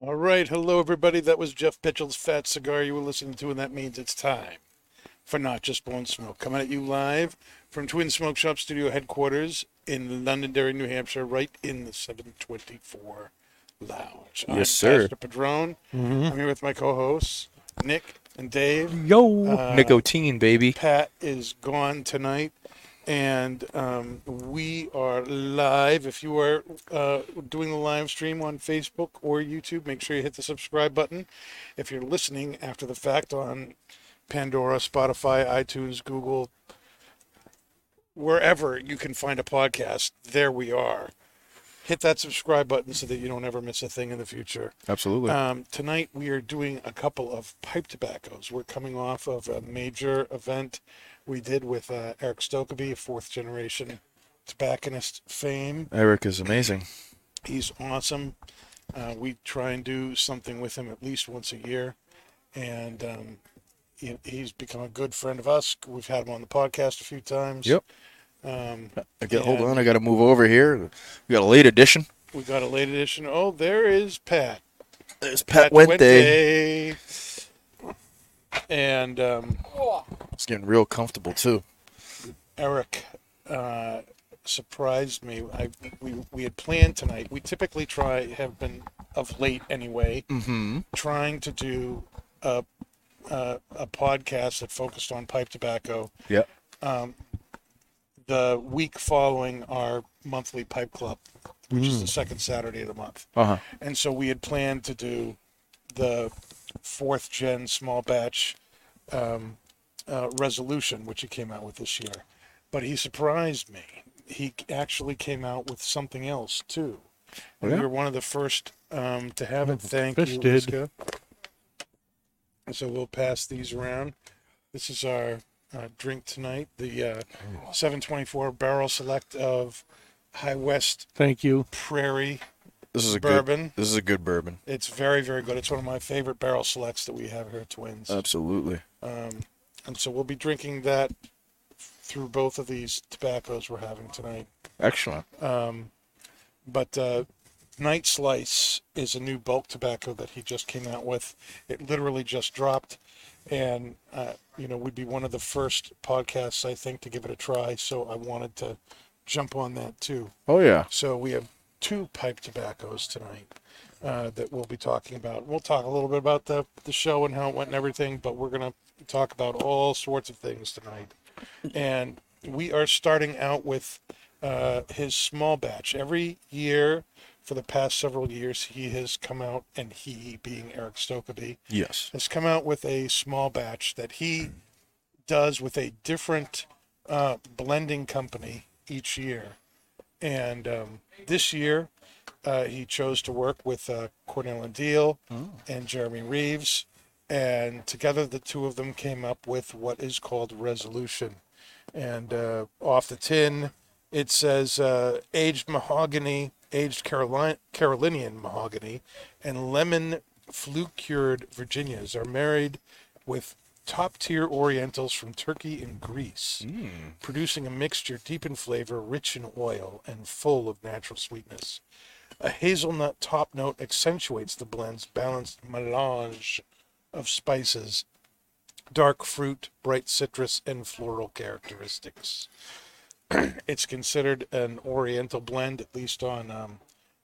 All right, hello everybody. That was Jeff Pitchell's Fat Cigar you were listening to, and that means it's time for Not Just Blowing Smoke. Coming at you live from Twin Smoke Shop Studio headquarters in Londonderry, New Hampshire, right in the 724 Lounge. I'm Yes, sir. Pastor Padron. I'm here with my co-hosts, Nick and Dave. Yo, Uh, nicotine, baby. Pat is gone tonight, and um, we are live. If you are uh, doing the live stream on Facebook or YouTube, make sure you hit the subscribe button. If you're listening after the fact on Pandora, Spotify, iTunes, Google, wherever you can find a podcast, there we are. Hit that subscribe button so that you don't ever miss a thing in the future. Absolutely. Um, tonight we are doing a couple of pipe tobaccos. We're coming off of a major event we did with uh, Erik Stokkebye, fourth generation tobacconist fame. Erik is amazing. He's awesome. Uh, we try and do something with him at least once a year, and um, he, he's become a good friend of us. We've had him on the podcast a few times. Yep. Um, get, hold on, I got to move over here. We got a late edition. We got a late edition. Oh, there is Pat. There's Pat Pat Wente. And um, It's getting real comfortable too. Erik uh, surprised me. I we we had planned tonight. We typically try have been of late anyway, Mm-hmm. trying to do a a, a podcast that focused on pipe tobacco Yep. The week following our monthly pipe club, which is the second Saturday of the month. Uh huh. And so we had planned to do the fourth gen small batch um, uh, resolution, which he came out with this year. But he surprised me. He actually came out with something else too. And yeah? We were one of the first um, to have it. Thank Fish you, did. Liska. So we'll pass these around. This is our uh, drink tonight, the uh, 724 barrel select of High West Thank you. Prairie This is a bourbon. good. This is a good bourbon. It's very, very good. It's one of my favorite barrel selects that we have here at Twins. Absolutely. Um, and so we'll be drinking that through both of these tobaccos we're having tonight. Excellent. But uh, Night Slice is a new bulk tobacco that he just came out with. It literally just dropped. And, uh, you know, we'd be one of the first podcasts, I think, to give it a try. So I wanted to jump on that too. Oh yeah. So we have two pipe tobaccos tonight uh, that we'll be talking about. We'll talk a little bit about the, the show and how it went and everything, but we're going to talk about all sorts of things tonight. And we are starting out with uh, his small batch. Every year for the past several years, he has come out, and he being Erik Stokkebye, Yes. has come out with a small batch that he does with a different uh, blending company each year. And um, this year, uh, he chose to work with uh, Cornell and Diehl and Jeremy Reeves. And together, the two of them came up with what is called Resolution. And uh, off the tin, it says uh, aged mahogany, aged Carolinian mahogany, and lemon flue cured Virginias are married with top tier Orientals from Turkey and Greece, mm. producing a mixture deep in flavor, rich in oil, and full of natural sweetness. A hazelnut top note accentuates the blend's balanced melange of spices, dark fruit, bright citrus, and floral characteristics. it's considered an Oriental blend, at least on um,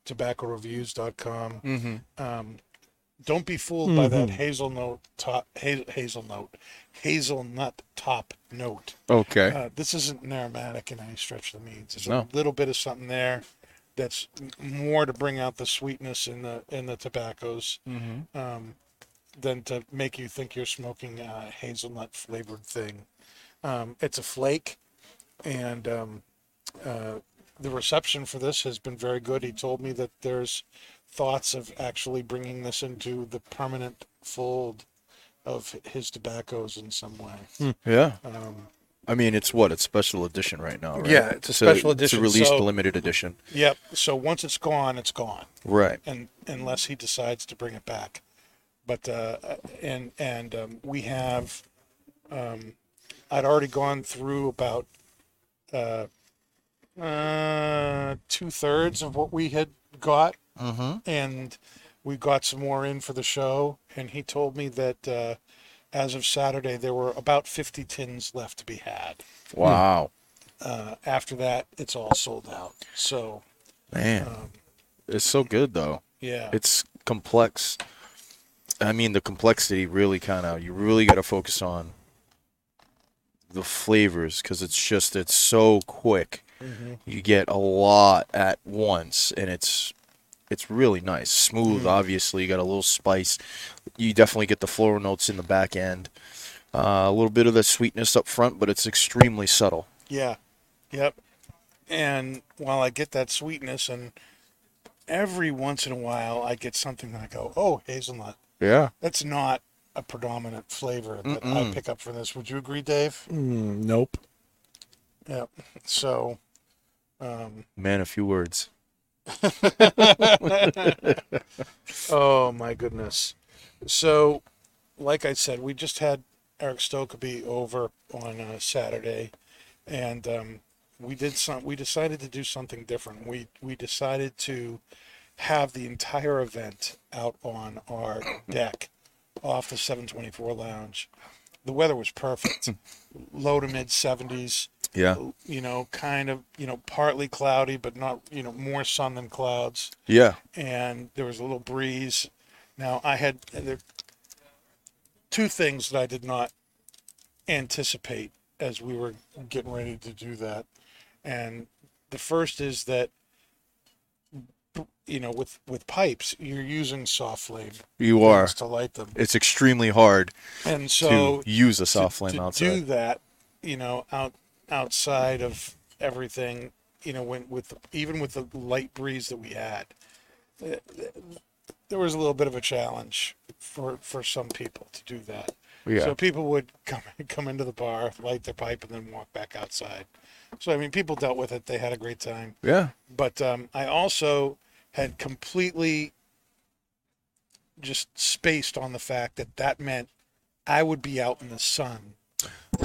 tobaccoreviews.com. Mm-hmm. Um, don't be fooled by that hazelnut top, ha- hazelnut, hazelnut top note. Okay. Uh, this isn't an aromatic in any stretch of the means. There's No. a little bit of something there, that's more to bring out the sweetness in the in the tobaccos Mm-hmm. um, than to make you think you're smoking a hazelnut flavored thing. Um, it's a flake, and um, uh, the reception for this has been very good. He told me that there's thoughts of actually bringing this into the permanent fold of his tobaccos in some way. Yeah. Um, I mean, it's what? It's special edition right now, right? Yeah, it's a special edition. It's a released so- limited edition. yep. So once it's gone, it's gone. Right. and unless he decides to bring it back. But uh, and and um, we have, um, I'd already gone through about uh, uh, two thirds of what we had got, Mm-hmm. and we got some more in for the show. And he told me that uh, as of Saturday there were about fifty tins left to be had. Wow. Uh, after that, it's all sold out. So Man, um, it's so good though. yeah, It's complex. I mean, the complexity really kind of you really got to focus on the flavors because it's just it's so quick. Mhm. You get a lot at once, and it's it's really nice, smooth. Mm. Obviously, you got a little spice. You definitely get the floral notes in the back end. Uh, a little bit of the sweetness up front, but it's extremely subtle. Yeah. Yep. And while I get that sweetness, and every once in a while I get something that I go, oh, hazelnut. Yeah. That's not a predominant flavor that I Mm-mm. pick up from this. Would you agree, Dave? Mm, nope. Yep. So, um, Man, a few words. oh my goodness. So, like I said, we just had Erik Stokkebye over on uh, Saturday, and um, we did some. We decided to do something different. We we decided to have the entire event out on our deck off the 724 lounge. The weather was perfect, low to mid 70s. Yeah. You know, kind of you know partly cloudy, but not you know more sun than clouds Yeah. and there was a little breeze. Now I had there two things that I did not anticipate as we were getting ready to do that, and the first is that you know with with pipes you're using soft flame You are. to light them, It's extremely hard and so to use a to- soft flame to, outside. do that, you know, out outside of everything, you know, when with even with the light breeze that we had, uh, there was a little bit of a challenge for for some people to do that. yeah. So people would come come into the bar, light their pipe, and then walk back outside. So I mean, people dealt with it. They had a great time. yeah. But um, I also had completely just spaced on the fact that that meant I would be out in the sun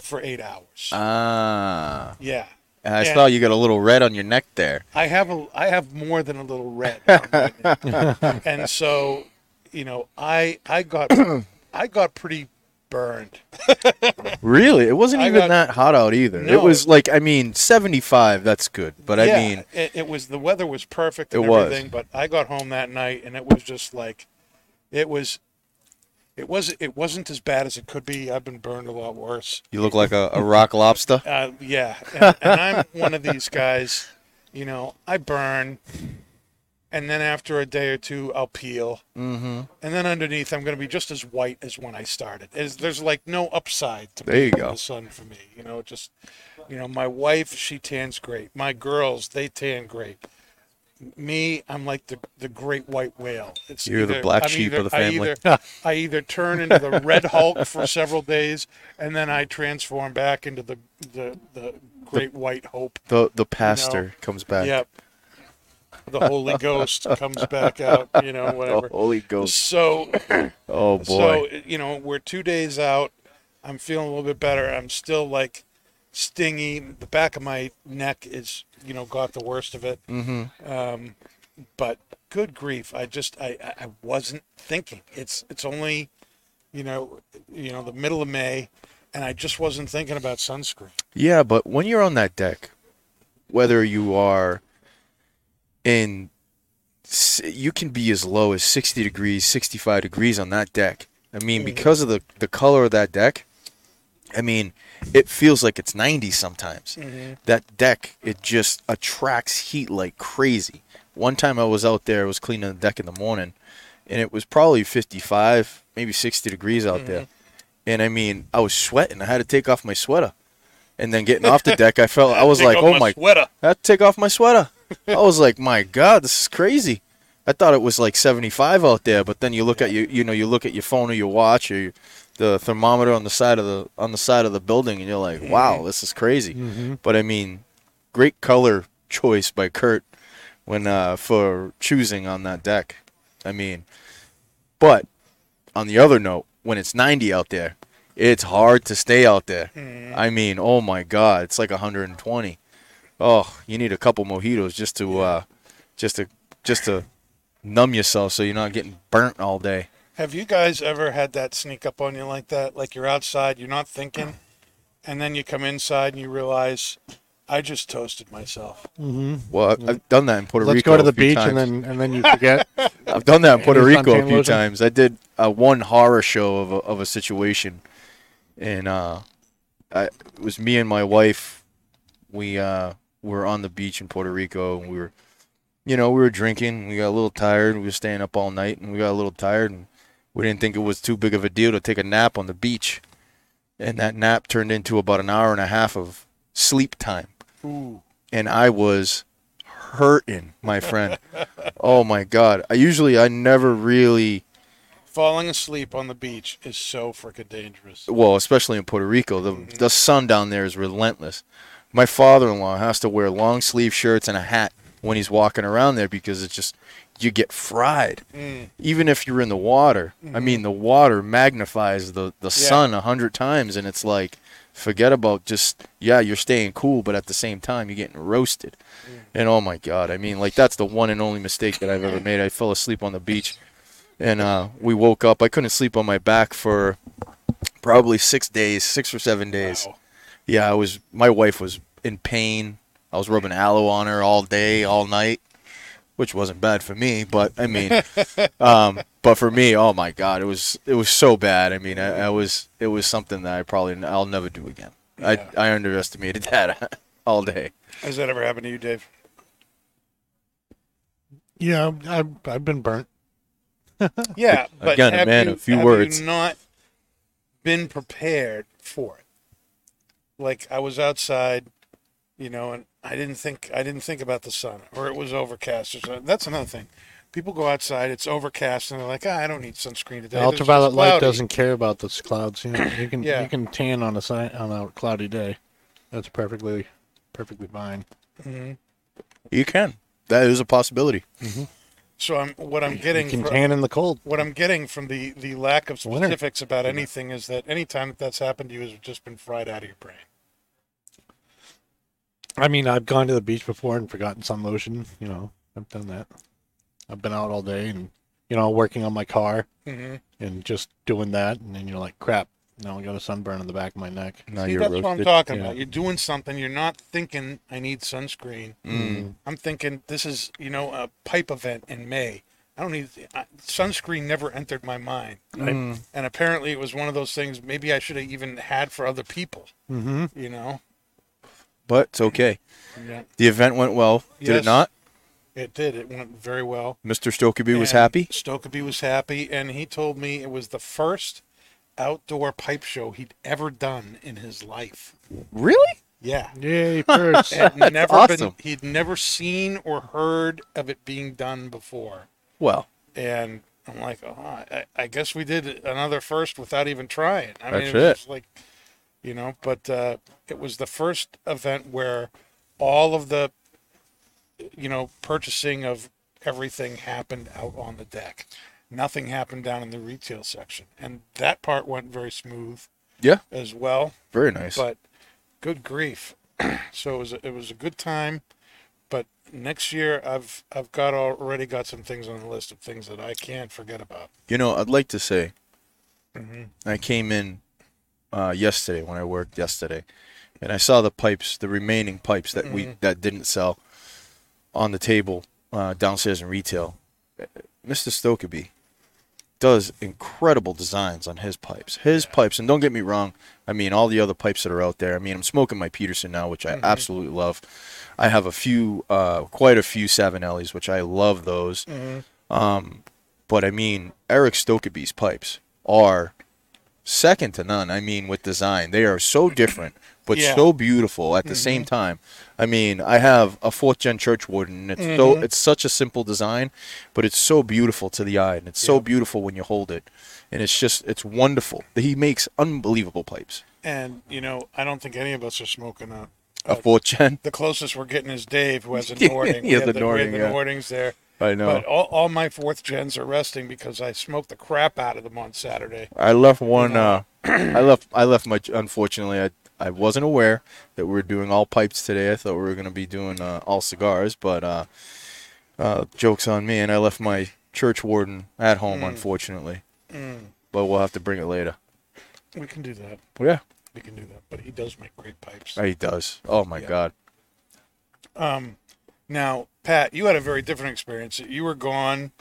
for eight hours. Ah. yeah, I Yeah. saw you got a little red on your neck there. I have a I have more than a little red, on my neck. and so you know I I got I got pretty burned. Really? It wasn't I even got- that hot out either. It No. was like, I mean, 75, that's good. But I yeah, mean, it, it was the weather was perfect and It was. everything, but I got home that night and it was just like it was it was it wasn't as bad as it could be. I've been burned a lot worse. you look like a, a rock lobster. Uh, yeah, and, and I'm one of these guys. You know, I burn, and then after a day or two, I'll peel, Mm-hmm. and then underneath, I'm going to be just as white as when I started. Is there's like no upside to There you go. the sun for me. You know, just you know, my wife she tans great. My girls they tan great. Me, I'm like the the great white whale. It's You're the black I'm sheep either- of the I family. either- I either turn into the red Hulk for several days, and then I transform back into the the, the great white hope. The the pastor comes back. Yep. The Holy Ghost comes back out. You know, The whatever. Holy Ghost. So, Oh, boy. so you know, we're two days out. I'm feeling a little bit better. I'm still like stingy. The back of my neck is, you know, got the worst of it. mm-hmm. Um, but good grief, I just I I wasn't thinking. It's it's only, you know, you know the middle of May, and I just wasn't thinking about sunscreen. Yeah, but when you're on that deck, whether you are in, s- you can be as low as 60 degrees, 65 degrees on that deck. I mean, Mhm. because of the, the color of that deck, I mean, it feels like it's 90 sometimes. That deck, it just attracts heat like crazy. One time I was out there, I was cleaning the deck in the morning, and it was probably 55, maybe 60 degrees out there. And I mean, I was sweating. I had to take off my sweater. And then getting off the deck, I felt I was Take like, "Oh my my sweater." I had to take off my sweater. I was like, my God, this is crazy. I thought it was like 75 out there, but then you look at you, you know, you look at your phone or your watch or your, the thermometer on the side of the on the side of the building, and you're like, wow, mm-hmm. this is crazy. Mm-hmm. But I mean, great color choice by Kurt when uh, for choosing on that deck. I mean, but on the other note, when it's 90 out there, it's hard to stay out there. Mm-hmm. I mean, oh my God, it's like 120. Oh, you need a couple mojitos just to, uh, just to, just to numb yourself so you're not getting burnt all day. Have you guys ever had that sneak up on you like that? Like you're outside, you're not thinking, and then you come inside and you realize, I just toasted myself. Well, I- I've done that in Puerto Rico. Let's go to the beach times. and then and then you forget. I've done that in Puerto Rico a few lotion? times. I did a one horror show of a, of a situation, and uh, I, it was me and my wife. We uh, were on the beach in Puerto Rico, and we were, you know, we were drinking. We got a little tired. We were staying up all night, and we got a little tired, and we didn't think it was too big of a deal to take a nap on the beach. And that nap turned into about an hour and a half of sleep time Ooh. and I was hurting, my friend. oh my god. I usually I never really Falling asleep on the beach is so freaking dangerous. well, especially in Puerto Rico, the mm-hmm. the sun down there is relentless. My father-in-law has to wear long sleeve shirts and a hat when he's walking around there because it's just you get fried. Mm. Even if you're in the water. I mean, the water magnifies the the Yeah. sun a hundred times, and it's like forget about just yeah, you're staying cool, but at the same time you're getting roasted. And oh my god, I mean, like that's the one and only mistake that I've ever made. I fell asleep on the beach, and uh, we woke up. I couldn't sleep on my back for probably six days, six or seven days. Wow. Yeah, I was. My wife was in pain. I was rubbing aloe on her all day, all night, which wasn't bad for me. But I mean, um, but for me, oh my god, it was it was so bad. I mean, I, I was it was something that I probably I'll never do again. Yeah. I I underestimated that all day. Has that ever happened to you, Dave? yeah, I've I've been burnt. Yeah, but Again, a have man you, of few have words. you not been prepared for it? Like I was outside, you know, and I didn't think I didn't think about the sun, or it was overcast, or something. That's another thing. People go outside, it's overcast, and they're like, ah, I don't need sunscreen today. It's Ultraviolet light doesn't care about the clouds. You, know, you can Yeah. you can tan on a si- on a cloudy day. That's perfectly perfectly fine. Mhm. You can. That is a possibility. So I'm what I'm getting You can fro- tan in the cold. what I'm getting from the the lack of Winter. specifics about anything is that anytime that that's happened to you has just been fried out of your brain. I mean, I've gone to the beach before and forgotten sun lotion. You know, I've done that. I've been out all day and you know working on my car Mm-hmm. and just doing that, and then you're like, crap. Now I got a sunburn on the back of my neck. Now See, you're that's what I'm talking Yeah. about. You're doing something. You're not thinking, I need sunscreen. Mm. I'm thinking, this is, you know, a pipe event in May. I don't need I, sunscreen. Never entered my mind, Mm. and apparently it was one of those things. Maybe I should have even had for other people. Mm-hmm. You know, But it's okay. yeah, The event went well. Did Yes. it not? it did. It went very well. Mr. Stokkebye was happy. Stokkebye was happy, and he told me it was the first outdoor pipe show he'd ever done in his life. Really? Yeah. Yay, first. Never awesome. been he'd never seen or heard of it being done before. Well, And I'm like, oh, I, I guess we did another first without even trying. I mean, That's it was it. like, you know, but uh, it was the first event where all of the, you know, purchasing of everything happened out on the deck. Nothing happened down in the retail section, and that part went very smooth yeah, as well. very nice. But good grief. so it was a, it was a good time. But next year, I've I've got already got some things on the list of things that I can't forget about. You know, I'd like to say Mhm. I came in uh, yesterday when I worked yesterday, and I saw the pipes, the remaining pipes that we that didn't sell, on the table uh, downstairs in retail. Uh, Mr. Stokkebye, does incredible designs on his pipes. His pipes, and don't get me wrong, I mean all the other pipes that are out there. I mean I'm smoking my Peterson now, which I absolutely love. I have a few, uh, quite a few Savinellis, which I love those. Um, but I mean Erik Stokkebye's pipes are second to none. I mean with design, they are so different but Yeah. so beautiful at the same mm-hmm. time. I mean, I have a fourth gen church warden. And it's so mm-hmm. it's such a simple design, but it's so beautiful to the eye, and it's so beautiful when you hold it, and it's just it's wonderful. He makes unbelievable pipes. And you know, I don't think any of us are smoking a. A fourth gen. The closest we're getting is Dave, who has a Yeah, Nording. Yeah, the have Nording, the yeah. Nordings there. I know. But all, all my fourth gens are resting because I smoked the crap out of them on Saturday. I left one. Uh, I left. I left my. Unfortunately, I I wasn't aware that we were doing all pipes today. I thought we were going to be doing uh, all cigars, but uh, uh, jokes on me. And I left my church warden at home, unfortunately. But we'll have to bring it later. We can do that. Yeah, We can do that. But he does make great pipes. he does. Oh my Yeah. God. Um, now, Pat, you had a very different experience. You were gone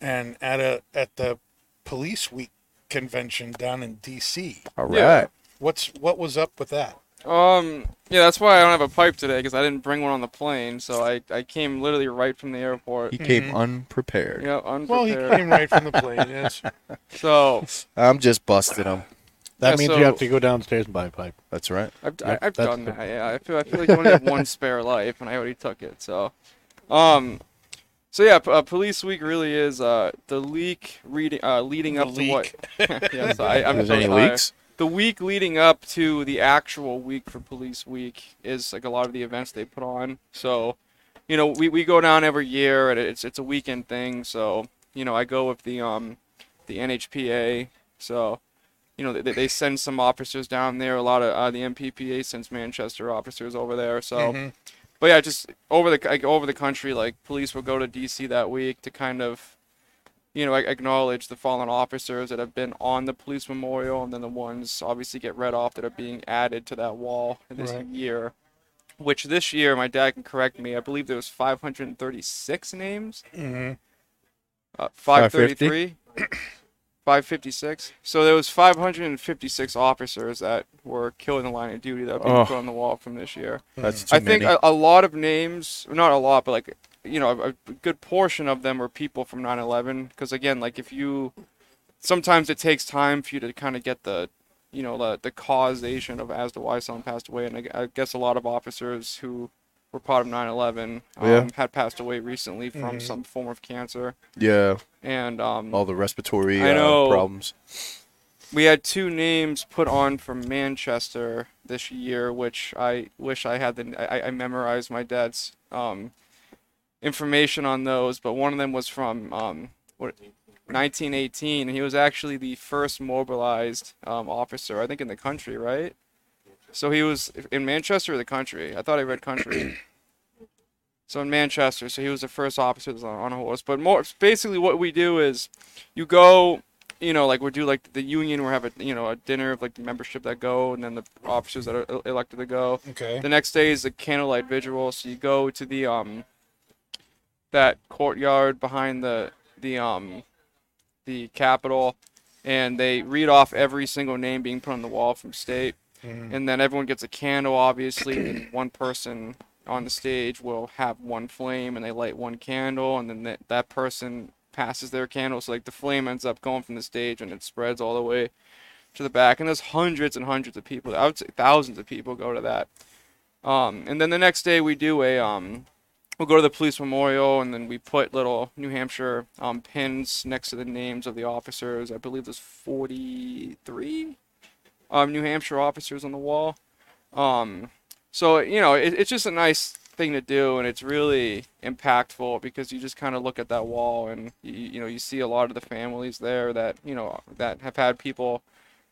and at a at the police week convention down in DC. All right. Yeah. What's what was up with that? Um, yeah, that's why I don't have a pipe today because I didn't bring one on the plane. So I, I came literally right from the airport. He came unprepared. Yeah, unprepared. Well, he came right from the plane. Yes. so I'm just busting him. That Yeah, means so- you have to go downstairs and buy a pipe. That's right. I've, Yep, I, I've done good. that. Yeah, I feel I feel like you only have one spare life, and I already took it. So, um, so yeah, uh, Police Week really is uh the leak reading uh leading The up to what? leak. yes, I, I'm There's so any sorry. leaks? The week leading up to the actual week for Police Week is like a lot of the events they put on. So, you know, we, we go down every year, and it's it's a weekend thing. So, you know, I go with the um the NHPA. So, you know, they, they send some officers down there. A lot of uh, the MPPA sends Manchester officers over there. So, but yeah, just over the like, over the country, like police will go to DC that week to kind of, you know, acknowledge the fallen officers that have been on the police memorial, and then the ones obviously get read off that are being added to that wall this Right. year. Which this year, my dad can correct me. I believe there was 536 names. hmm Uh, 533. 556. So there was 556 officers that were killed in the line of duty that were being Oh. put on the wall from this year. That's too I think many. a, a lot of names, not a lot, but like you know, a, a good portion of them were people from 9/11. Because again, like if you, sometimes it takes time for you to kind of get the, you know, the the causation of as to why someone passed away. And I, I guess a lot of officers who were part of 9/11 um, Yeah. had passed away recently from some form of cancer. yeah, And um, all the respiratory I uh, problems. we had two names put on from Manchester this year, which I wish I had the I, I memorized my dad's um, information on those, but one of them was from um, what 1918, and he was actually the first mobilized um, officer, I think, in the country, right? So he was in Manchester or the country. I thought I read country. So in Manchester, so he was the first officer on, on a horse. But more basically, what we do is, you go you know, like we do like the union, we have a you know a dinner of like the membership that go, and then the officers that are elected to go. Okay. The next day is the candlelight vigil, so you go to the um that courtyard behind the the um the capitol, and they read off every single name being put on the wall from state, and then everyone gets a candle, obviously, and one person on the stage will have one flame, and they light one candle, and then that that person passes their candle, so like the flame ends up going from the stage, and it spreads all the way to the back, and there's hundreds and hundreds of people. I would say thousands of people go to that. Um, and then the next day we do a um, we'll go to the police memorial, and then we put little New Hampshire um, pins next to the names of the officers. I believe there's 43 um, New Hampshire officers on the wall. Um, so you know, it, it's just a nice thing to do, and it's really impactful because you just kind of look at that wall, and you, you know, you see a lot of the families there that you know that have had people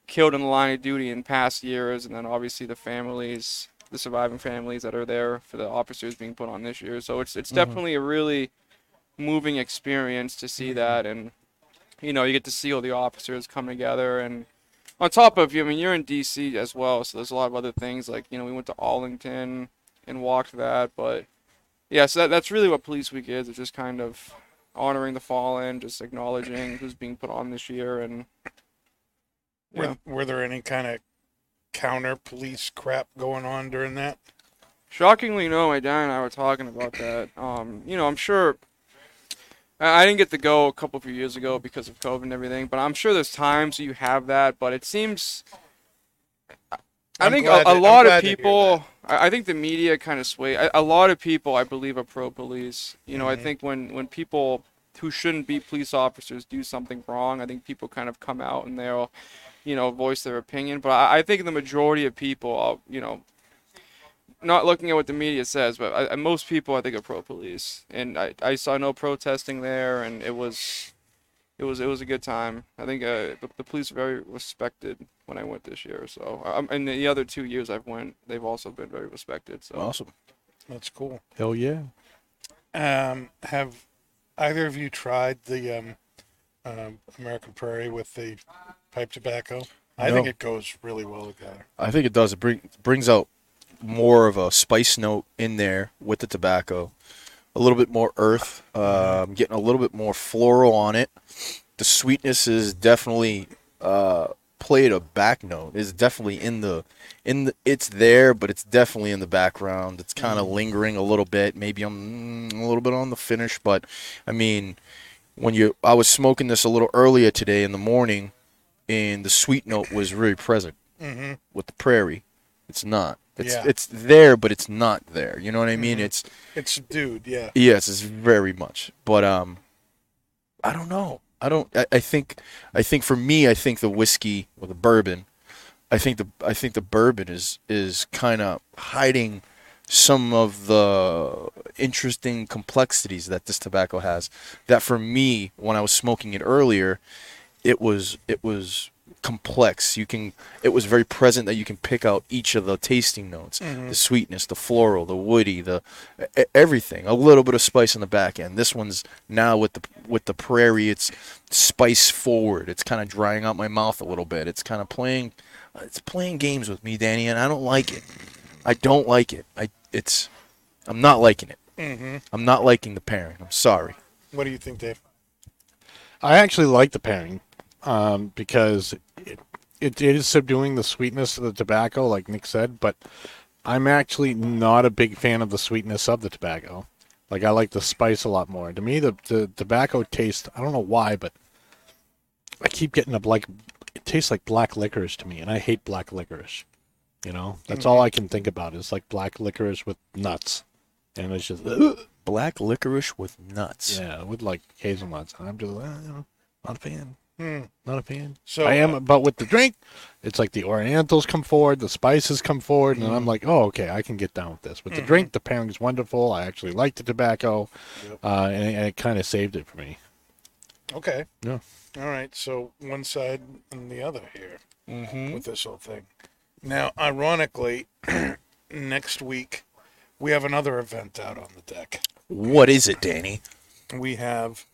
killed in the line of duty in past years, and then obviously the families, the surviving families that are there for the officers being put on this year. So it's it's definitely a really moving experience to see that, and you know you get to see all the officers come together, and on top of you, I mean you're in D.C. as well, so there's a lot of other things like you know we went to Arlington and walked that, but yeah, so that, that's really what Police Week is. It's just kind of honoring the fallen, just acknowledging who's being put on this year, and yeah. Were, were there any kind of counter police crap going on during that? Shockingly, no. My dad and I were talking about that. Um, you know, I'm sure. I I didn't get to go a couple of years ago because of COVID and everything, but I'm sure there's times you have that. But it seems. I I'm think a, a to- lot of people. I I think the media kind of sway. A, a lot of people, I believe, are pro police. You know, I Mm-hmm. think when when people who shouldn't be police officers do something wrong, I think people kind of come out and they'll, you know, voice their opinion. But I, I think the majority of people, are, you know, not looking at what the media says, but I, I- most people I think are pro police, and I, I saw no protesting there, and it was, it was it was a good time. I think uh, the, the police are very respected when I went this year. So um, and the other two years I've went, they've also been very respected. So Awesome. That's cool. Hell yeah. Um, have either of you tried the um, um, American Prairie with the pipe tobacco? I think it goes really well together. I think it does. It bring, brings out more of a spice note in there with the tobacco. A little bit more earth. Um, getting a little bit more floral on it. The sweetness is definitely uh, played a back note. Is definitely in the in the. It's there, but it's definitely in the background. It's kind of lingering a little bit. Maybe I'm mm, a little bit on the finish, but I mean, when you I was smoking this a little earlier today in the morning, and the sweet note was really present Mm-hmm. with the prairie. It's not. It's Yeah. it's there, but it's not there. You know what I mean? Mhm. It's It's dude, yeah. yes, it's very much. But um, I don't know. I don't. I, I think. I think for me, I think the whiskey or the bourbon. I think the I think the bourbon is is kind of hiding some of the interesting complexities that this tobacco has. That for me, when I was smoking it earlier, it was it was complex. You can it was very present that you can pick out each of the tasting notes, the sweetness, the floral, the woody, the e- everything. A little bit of spice on the back end. This one's now with the with the prairie. It's spice forward. It's kind of drying out my mouth a little bit. It's kind of playing it's playing games with me, Danny, and I don't like it. I don't like it. I it's I'm not liking it. Mm-hmm. I'm not liking the pairing. I'm sorry. What do you think, Dave? I actually like the pairing um, because it, it, is subduing the sweetness of the tobacco, like Nick said, but I'm actually not a big fan of the sweetness of the tobacco. Like, I like the spice a lot more. To me, the, the tobacco taste, I don't know why, but I keep getting a like, it tastes like black licorice to me, and I hate black licorice. You know, that's all I can think about is like black licorice with nuts. And it's just, Black licorice with nuts. yeah, with like hazelnuts. And I'm just, uh, you know, not a fan. Hmm. Not a fan. So I am, uh, but with the drink, it's like the Orientals come forward, the spices come forward, and I'm like, oh, okay, I can get down with this. With the drink, the pairing is wonderful. I actually like the tobacco, Yep. uh, and, it- and it kind of saved it for me. okay. Yeah. All right. So one side and the other here Mm-hmm. with this whole thing. Now, ironically, next week we have another event out on the deck. What is it, Danny? We have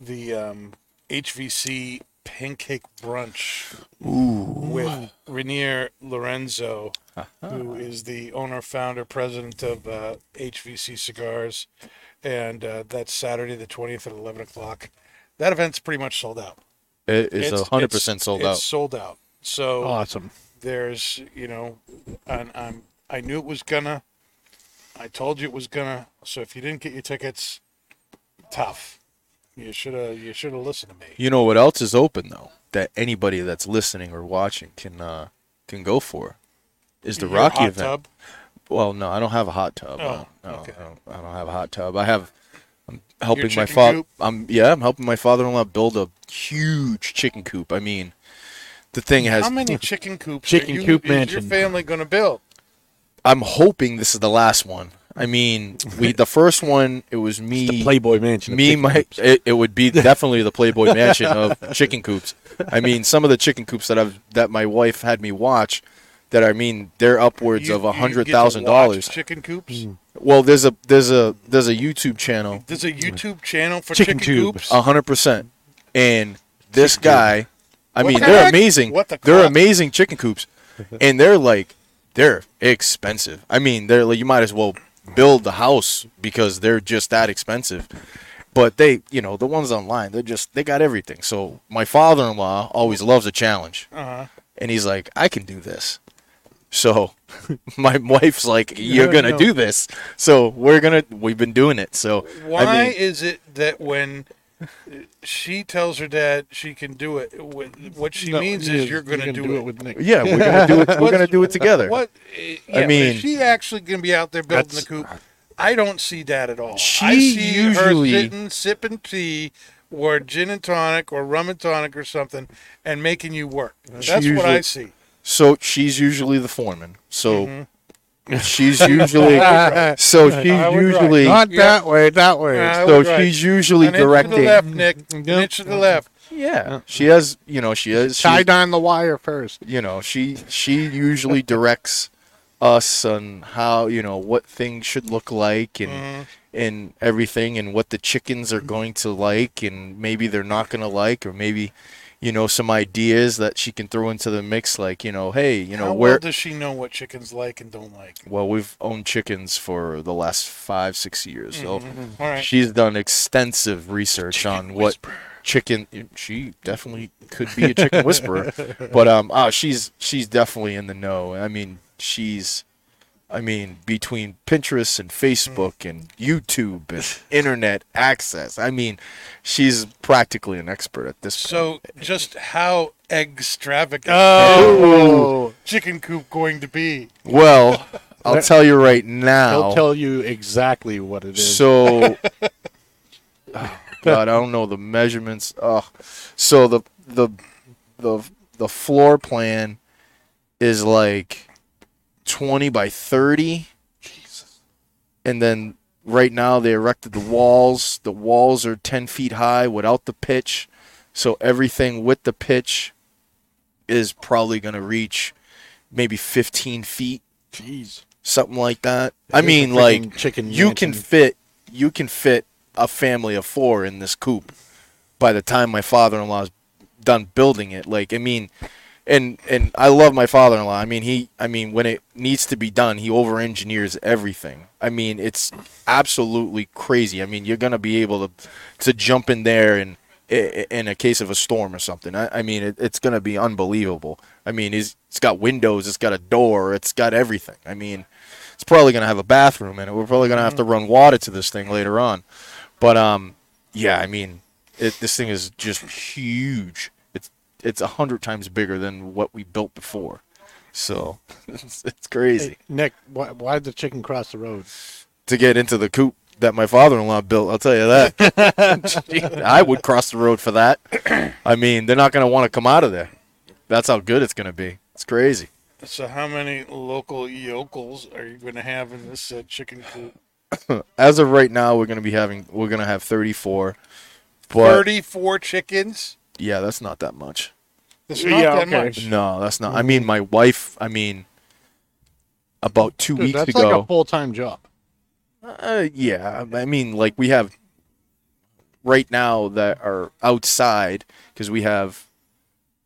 the um, HVC Pancake Brunch with Rainier Lorenzo, who is the owner, founder, president of uh, HVC Cigars, and uh, that's Saturday the twentieth at eleven o'clock. That event's pretty much sold out. It is It's- hundred it's- percent sold it's out. Sold out. So Awesome. there's you know and I'm I knew it was gonna I told you it was gonna so if you didn't get your tickets tough you should have you should have listened to me You know what else is open though? That anybody that's listening or watching can uh, can go for is the Your Rocky hot event. tub? Well, no, I don't have a hot tub. Oh, no, no, okay. I, don't, I don't have a hot tub. I have. I'm helping my father. I'm yeah. I'm helping my father-in-law build a huge chicken coop. I mean, the thing has. how many chicken coops Chicken you, coop is your family gonna build I'm hoping this is the last one. I mean, we the first one it was me. The Playboy Mansion. me, my, it, it would be definitely the Playboy Mansion of chicken coops. I mean, some of the chicken coops that I've that my wife had me watch, that I mean, they're upwards You- of you a hundred get to thousand watch dollars. chicken coops hmm. Well, there's a there's a there's a YouTube channel, there's a hmm. YouTube channel for Chicken chicken, coops a hundred percent, and this Chicken guy, I What mean, the they're heck? amazing. What the they're amazing chicken coops, and they're like they're expensive. I mean, they're like you might as well build the house because they're just that expensive. But they, you know, the ones online, they're just they got everything. So my father-in-law always loves a challenge, Uh-huh. and he's like, I can do this. So my wife's like, you're gonna no. do this. So we're gonna. We've been doing it. So Why I mean, is it that when she tells her dad she can do it, what she No, means you- is you're going to gonna do, it. with Nick. yeah, we're gonna do it. We're gonna do it together. What? Yeah, I mean- mean, she actually going to be out there building the coop. I don't see that at all. I She see usually- her sitting, sipping tea, or gin and tonic, or rum and tonic, or something, and making you work. That's what I see. So she's usually the foreman. So Mm-hmm. She's usually so she's I would usually Not Yeah. that way, that way. So right. she's usually An inch to the directing. left, Nick. An Yep. inch to the left. Yeah, she has. You know, she has. she- Tied on the wire first. you know, she she usually directs us on how you know what things should look like and Mm-hmm. and everything and what the chickens are going to like and maybe they're not going to like or maybe you know some ideas that she can throw into the mix like you know hey you know How where well does she know what chickens like and don't like? well we've owned chickens for the last five six years so Mm-hmm. All right. she's done extensive research on what chicken she definitely could be a chicken whisperer but um oh she's she's definitely in the know i mean she's i mean between pinterest and facebook and youtube and internet access i mean she's practically an expert at this point. So, just how extravagant Oh, is chicken coop going to be? well i'll tell you right now I'll tell you exactly what it is. So, oh, God, I don't know the measurements. Oh, so the the the the floor plan is like twenty by thirty. Jesus. And then right now they erected the walls. The walls are ten feet high without the pitch. So everything with the pitch is probably going to reach maybe fifteen feet, Jeez. something like that. I It a mean, like chicken you can fit you can fit a family of four in this coop by the time my father-in-law's done building it like i mean and and i love my father-in-law. I mean he i mean when it needs to be done he over engineers everything. I mean it's absolutely crazy. I mean you're gonna be able to to jump in there and in a case of a storm or something. I, I mean it, it's gonna be unbelievable. I mean it's, it's got windows it's got a door it's got everything. I mean it's probably gonna have a bathroom in it. We're probably gonna have to run water to this thing later on. But um, yeah, I mean, it, this thing is just huge. It's it's a hundred times bigger than what we built before. So it's, it's crazy Hey, Nick, why, why did the chicken cross the road? to get into the coop that my father-in-law built. I'll tell you that. I would cross the road for that. I mean, they're not gonna want to come out of there. That's how good it's gonna be. It's crazy. So, how many local yokels are you going to have in this uh, chicken coop? As of right now, we're gonna be having we're gonna have 34. But 34 chickens? Yeah, that's not that much. That's not Yeah, that okay. much. No, that's not. I mean, my wife. I mean, about two Dude, weeks that's ago. like a full time job. uh, yeah, I mean, like we have right now that are outside because we have.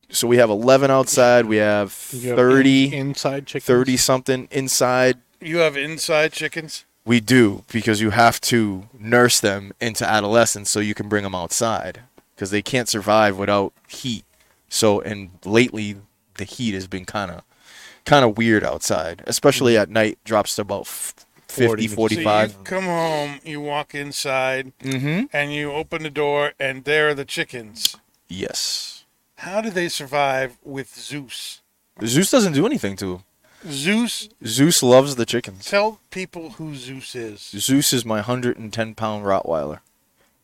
So we have 11 outside. We have You have 30, in- inside chickens. 30 something inside. You have inside chickens? We do because you have to nurse them into adolescence so you can bring them outside because they can't survive without heat. So and lately the heat has been kind of kind of weird outside, especially at night. Drops to about f- 50, 40. 45. So you come home, you walk inside, mm-hmm. and you open the door, and there are the chickens. Yes. How do they survive with Zeus? Zeus doesn't do anything to them. Zeus, Zeus loves the chickens. tell people who Zeus is. Zeus is my 110 pound Rottweiler.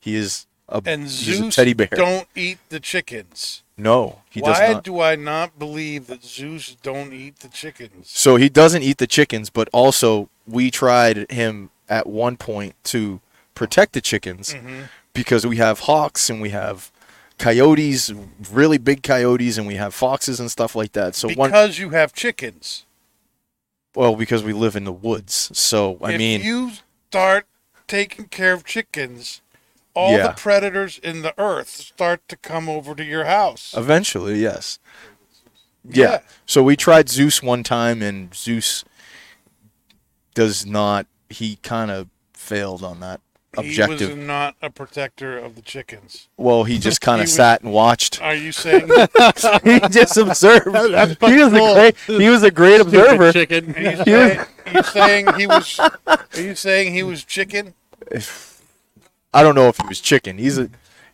He is a, And he's Zeus a teddy bear. don't eat the chickens. no, he does Why not. do I not believe that Zeus don't eat the chickens? So he doesn't eat the chickens, but also we tried him at one point to protect the chickens Mm-hmm. because we have hawks and we have coyotes, really big coyotes, and we have foxes and stuff like that. So one, because you have chickens. well, because we live in the woods. So I if mean, you start taking care of chickens, all Yeah. the predators in the earth start to come over to your house. eventually, yes. Yeah. Yeah. So we tried Zeus one time, and Zeus does not. He kind of failed on that. objective. He was not a protector of the chickens. well, he just kind He of was- sat and watched. Are you saying? he just observed. That's he fucking was a cool. great. He was a great observer. Chicken. Are you saying, are you saying he was? Are you saying he was chicken? I don't know if he was chicken. He's a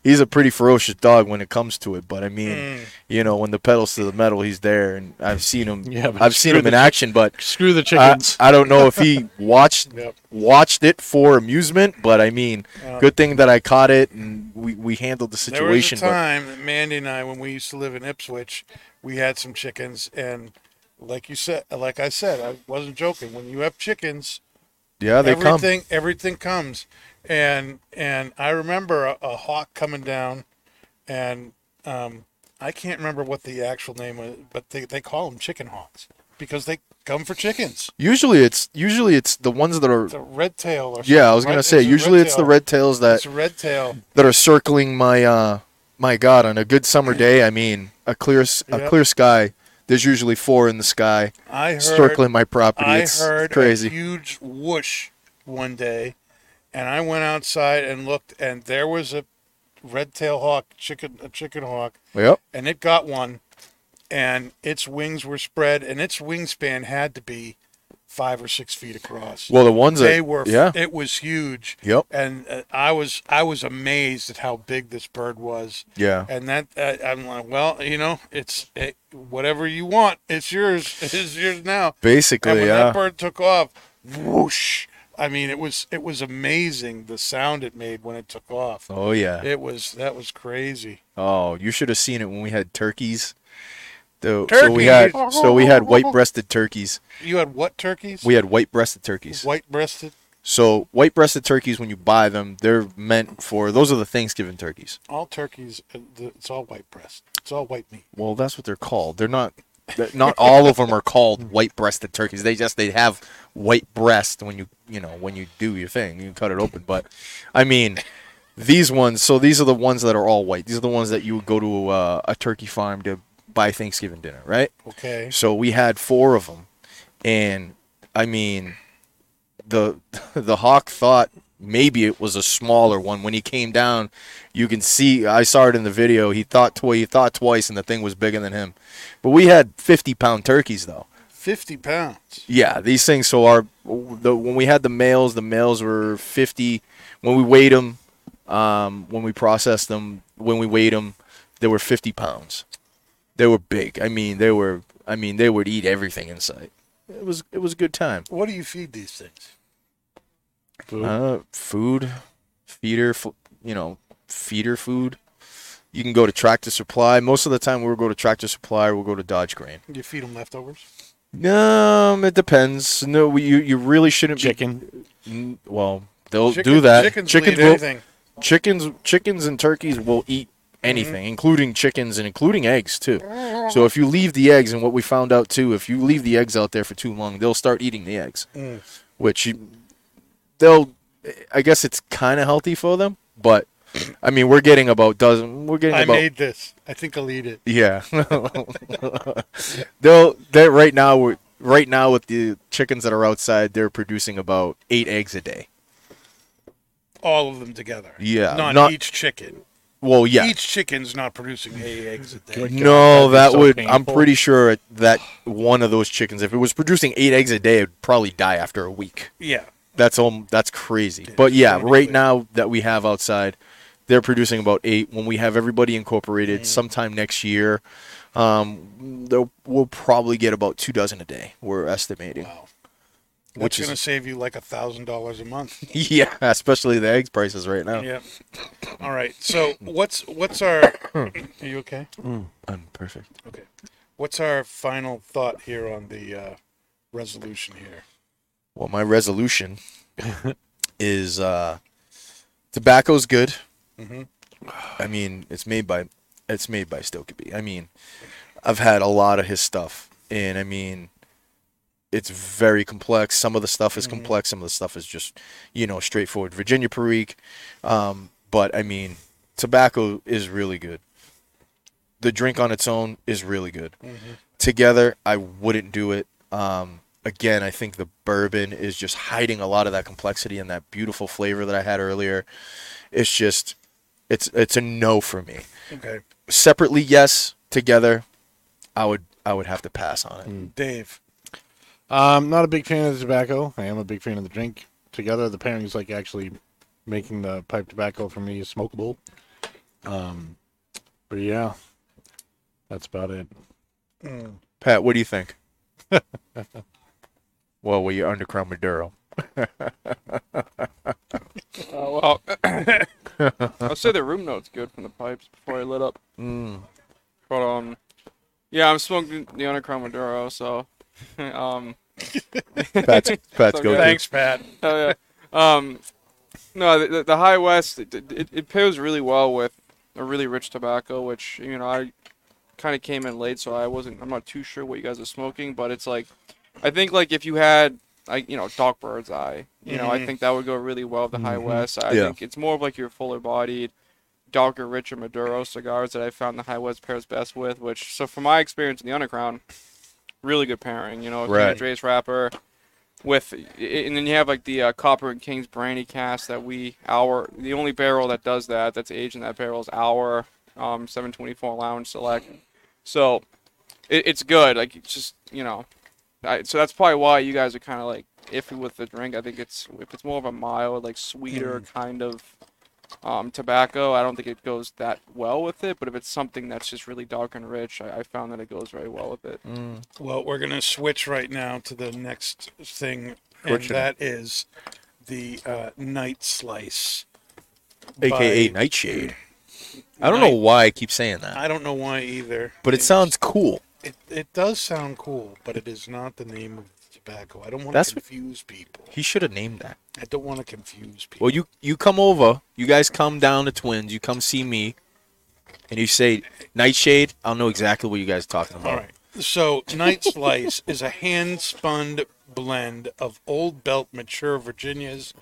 he's a pretty ferocious dog when it comes to it. But I mean, Hmm. you know, when the pedals to the metal, he's there, and I've seen him. Yeah, I've seen him in action, but Screw the chickens. I don't know if he watched Yep. watched it for amusement. But I mean, Yeah. good thing that I caught it and we, we handled the situation. There was a situation. But time that Mandy and I, when we used to live in Ipswich, we had some chickens, and like you said, like I said, I wasn't joking. When you have chickens, yeah, they come. everything everything comes, and and I remember a, a hawk coming down, and um, I can't remember what the actual name was, but they they call them chicken hawks because they come for chickens. Usually, it's usually it's the ones that are. A red tail or something. Yeah, I was gonna right? say. It's Usually, it's the red tails that It's red tail. that are circling my uh my god on a good summer day i mean a clear a Yep. clear sky there's usually four in the sky I heard. circling my property I it's heard crazy a huge whoosh one day, and I went outside and looked, and there was a red tail hawk, chicken, a chicken hawk, yep and it got one, and its wings were spread, and its wingspan had to be five or six feet across. well the ones they that were. yeah It was huge. Yep. And uh, I was I was amazed at how big this bird was. yeah And that uh, I'm like, well, you know, it's it, whatever you want, it's yours. It's yours now. And basically when yeah that bird took off, whoosh! I mean, it was it was amazing the sound it made when it took off. oh yeah It was that was crazy. oh you should have seen it when we had turkeys so, so we had so we had white-breasted turkeys You had what turkeys? we had white-breasted turkeys white-breasted. so white-breasted turkeys when you buy them they're meant for those are the thanksgiving turkeys All turkeys, uh, it's all white breast. It's all white meat. Well, that's what they're called. They're not. Not all of them are called white-breasted turkeys. They just they have white breast when you you know when you do your thing. You cut it open, but I mean these ones. So these are the ones that are all white. These are the ones that you would go to uh, a turkey farm to buy Thanksgiving dinner, right? Okay. So we had four of them, and I mean, the the hawk thought maybe it was a smaller one. When he came down, you can see. I saw it in the video. He thought twice. He thought twice, and the thing was bigger than him. But we had fifty pound turkeys though. Fifty pounds. Yeah, these things. So our the when we had the males, the males were fifty. When we weighed them, um, when we processed them, when we weighed them, they were fifty pounds. They were big. I mean, they were. I mean, they would eat everything in sight. It was it was a good time. What do you feed these things? Food. Uh, food, feeder, you know, feeder food. You can go to Tractor Supply. Most of the time, we'll go to Tractor Supply or we'll go to Dodge Grain. You feed them leftovers. Um, it depends. No, we, you you really shouldn't Chicken. Be, well, they'll Chicken- do that. Chickens, chickens will eat will anything. chickens chickens and turkeys will eat anything, including chickens and including eggs too. So if you leave the eggs, and what we found out too, if you leave the eggs out there for too long, they'll start eating the eggs, Mm. which you, they'll. I guess it's kind of healthy for them, but I mean, we're getting about dozen. We're getting I about made this. I think I'll eat it. yeah. they'll they right now we're right now with the chickens that are outside, they're producing about eight eggs a day. All of them together. Yeah, Not, not- each chicken. Well, yeah. Each chicken's not producing eight eggs a day. No, That'd that so would. I'm pretty sure that one of those chickens, if it was producing eight eggs a day, it'd probably die after a week. Yeah. That's all. That's crazy. But yeah, right now that we have outside, they're producing about eight. When we have everybody Mm. incorporated, sometime next year, um, they'll- we'll probably get about two dozen a day. We're estimating. Wow. Which That's is- going to save you like a thousand dollars a month. yeah, especially the eggs prices right now. Yeah. All right. So what's what's our? Are you okay? I'm perfect. Okay. What's our final thought here on the uh, resolution here? Well, my resolution is uh, tobacco's good. hmm I mean, it's made by it's made by Stokkebye. I mean, I've had a lot of his stuff, and I mean, it's very complex. Some of the stuff is Mhm. complex. Some of the stuff is just you know straightforward Virginia Perique. Um, but I mean, tobacco is really good. The drink on its own is really good. hmm Together, I wouldn't do it. Um, again, I think the bourbon is just hiding a lot of that complexity and that beautiful flavor that I had earlier. It's just, it's it's a no for me. Okay, Separately, yes. Together, I would I would have to pass on it. Mm. Dave. I'm not a big fan of the tobacco. I am a big fan of the drink. Together, the pairing is like actually making the pipe tobacco for me smokable. Um, but yeah, that's about it. Mm. Pat, what do you think? well, well, you're Undercrown Maduro. Oh well, I'll say the room note's good from the pipes before I lit up. Mm. But um, yeah, I'm smoking the Undercrown Maduro, so um, Pat's, Pat's So go. Thanks, Pat. hell yeah. Um, no, the, the, the High West it, it, it pairs really well with a really rich tobacco, which you know I kind of came in late, so I wasn't. I'm not too sure what you guys are smoking, but it's like I think like if you had like you know Dark Bird's Eye, you know I Mhm. think that would go really well with the High West. I Yeah. think it's more of like your fuller bodied. Darker, richer Maduro cigars that I found the High West pairs best with. Which, so from my experience in the Underground, really good pairing. You know, if Right. you're a Dre's wrapper, with and then you have like the uh, Copper and Kings brandy cast that we our the only barrel that does that that's aged in that barrel is our um 724 Lounge Select. So it, it's good. Like it's just you know, I, so that's probably why you guys are kind of like iffy with the drink. I think it's if it's more of a mild, like sweeter kind of um, tobacco. I don't think it goes that well with it. But if it's something that's just really dark and rich, I, I found that it goes very well with it. Well, we're going to switch right now to the next thing, and that is the uh, night slice. AKA by- Nightshade. I don't know why I keep saying that, I don't know why either. but it sounds cool. It, it does sound cool, but it is not the name of the tobacco. I don't want That's to confuse people. He should have named that. I don't want to confuse people. Well, you you come over, you guys come down to Twins, you come see me, and you say Nightshade. I'll know exactly what you guys are talking about. All right. So, Night Slice is a hand spun blend of Old Belt mature Virginia's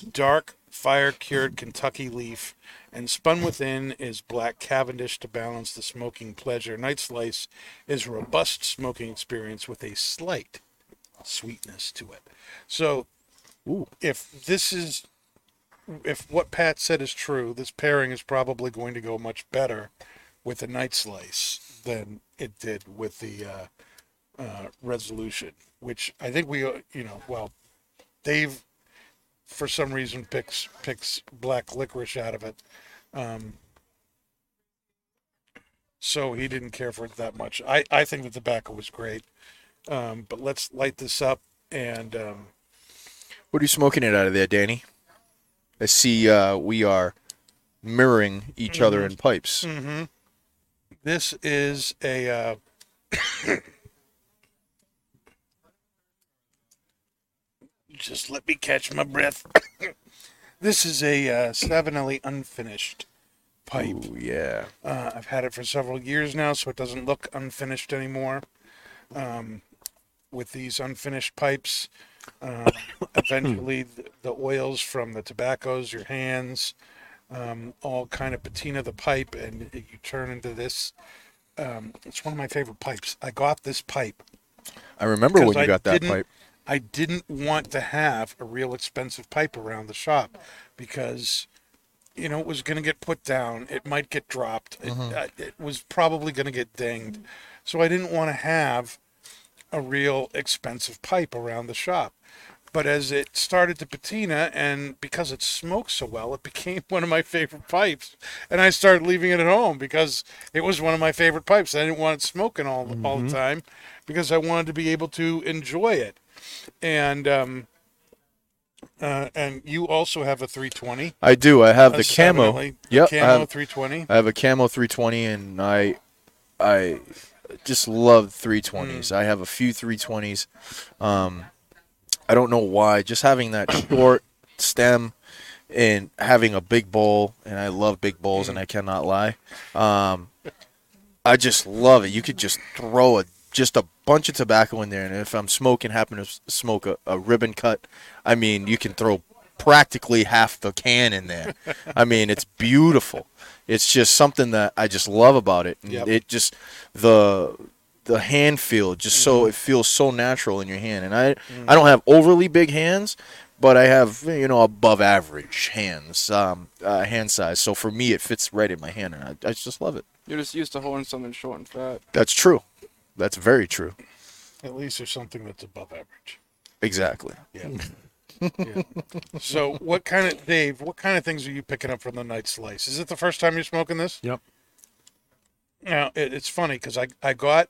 dark fire cured Kentucky leaf, and spun within is black Cavendish to balance the smoking pleasure. Night Slice is a robust smoking experience with a slight sweetness to it. So, if this is if what Pat said is true, this pairing is probably going to go much better with the night slice than it did with the uh, uh, resolution, which I think we, uh, you know, well, Dave, for some reason picks picks black licorice out of it, um, so he didn't care for it that much. I I think the tobacco was great, um, but let's light this up and. Um, What are you smoking it out of there, Danny? I see uh, we are mirroring each other in pipes. Mm-hmm. This is a. Uh, just let me catch my breath. this is a uh, Savinelli unfinished pipe. Ooh, yeah. Uh, I've had it for several years now, so it doesn't look unfinished anymore. Um, with these unfinished pipes, uh, eventually the, the oils from the tobaccos, your hands, um, all kind of patina the pipe, and you turn into this. Um, it's one of my favorite pipes. I got this pipe I remember when you I got that pipe. I didn't want to have a real expensive pipe around the shop because, you know, it was going to get put down. It might get dropped. It, Mm-hmm. uh, it was probably going to get dinged. So I didn't want to have a real expensive pipe around the shop. But as it started to patina, and because it smoked so well, it became one of my favorite pipes. And I started leaving it at home because it was one of my favorite pipes. I didn't want it smoking all all the time because I wanted to be able to enjoy it. And um, uh, and you also have a 320. I do. I have the camo. Savinelli Yep. I camo have, 320. I have a camo 320, and I, I just love 320s. I have a few 320s. Um, I don't know why. Just having that short stem and having a big bowl, and I love big bowls, and I cannot lie. Um, I just love it. You could just throw a just a bunch of tobacco in there, and if I'm smoking, happen to smoke a, a ribbon cut, I mean, you can throw practically half the can in there. I mean, it's beautiful. It's just something that I just love about it. And Yep. It just the the hand feel just so it feels so natural in your hand. And I I don't have overly big hands, but I have you know above average hands, um, uh, hand size. So for me, it fits right in my hand, and I, I just love it. You're just used to holding something short and fat. That's true. That's very true. At least there's something that's above average. Exactly. Yeah. yeah. So, what kind of Dave? What kind of things are you picking up from the night slice? Is it the first time you're smoking this? Yep. Now it, it's funny because I I got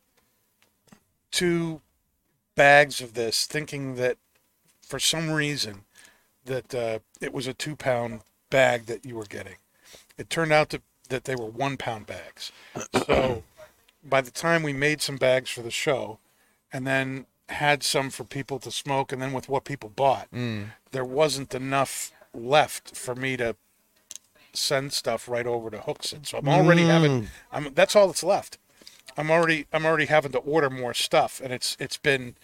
two bags of this, thinking that for some reason that uh, it was a two pound bag that you were getting. It turned out to, that they were one pound bags. So by the time we made some bags for the show, and then had some for people to smoke, and then with what people bought, there wasn't enough left for me to send stuff right over to Hooksett. So I'm already having. I'm that's all that's left. I'm already I'm already having to order more stuff, and it's it's been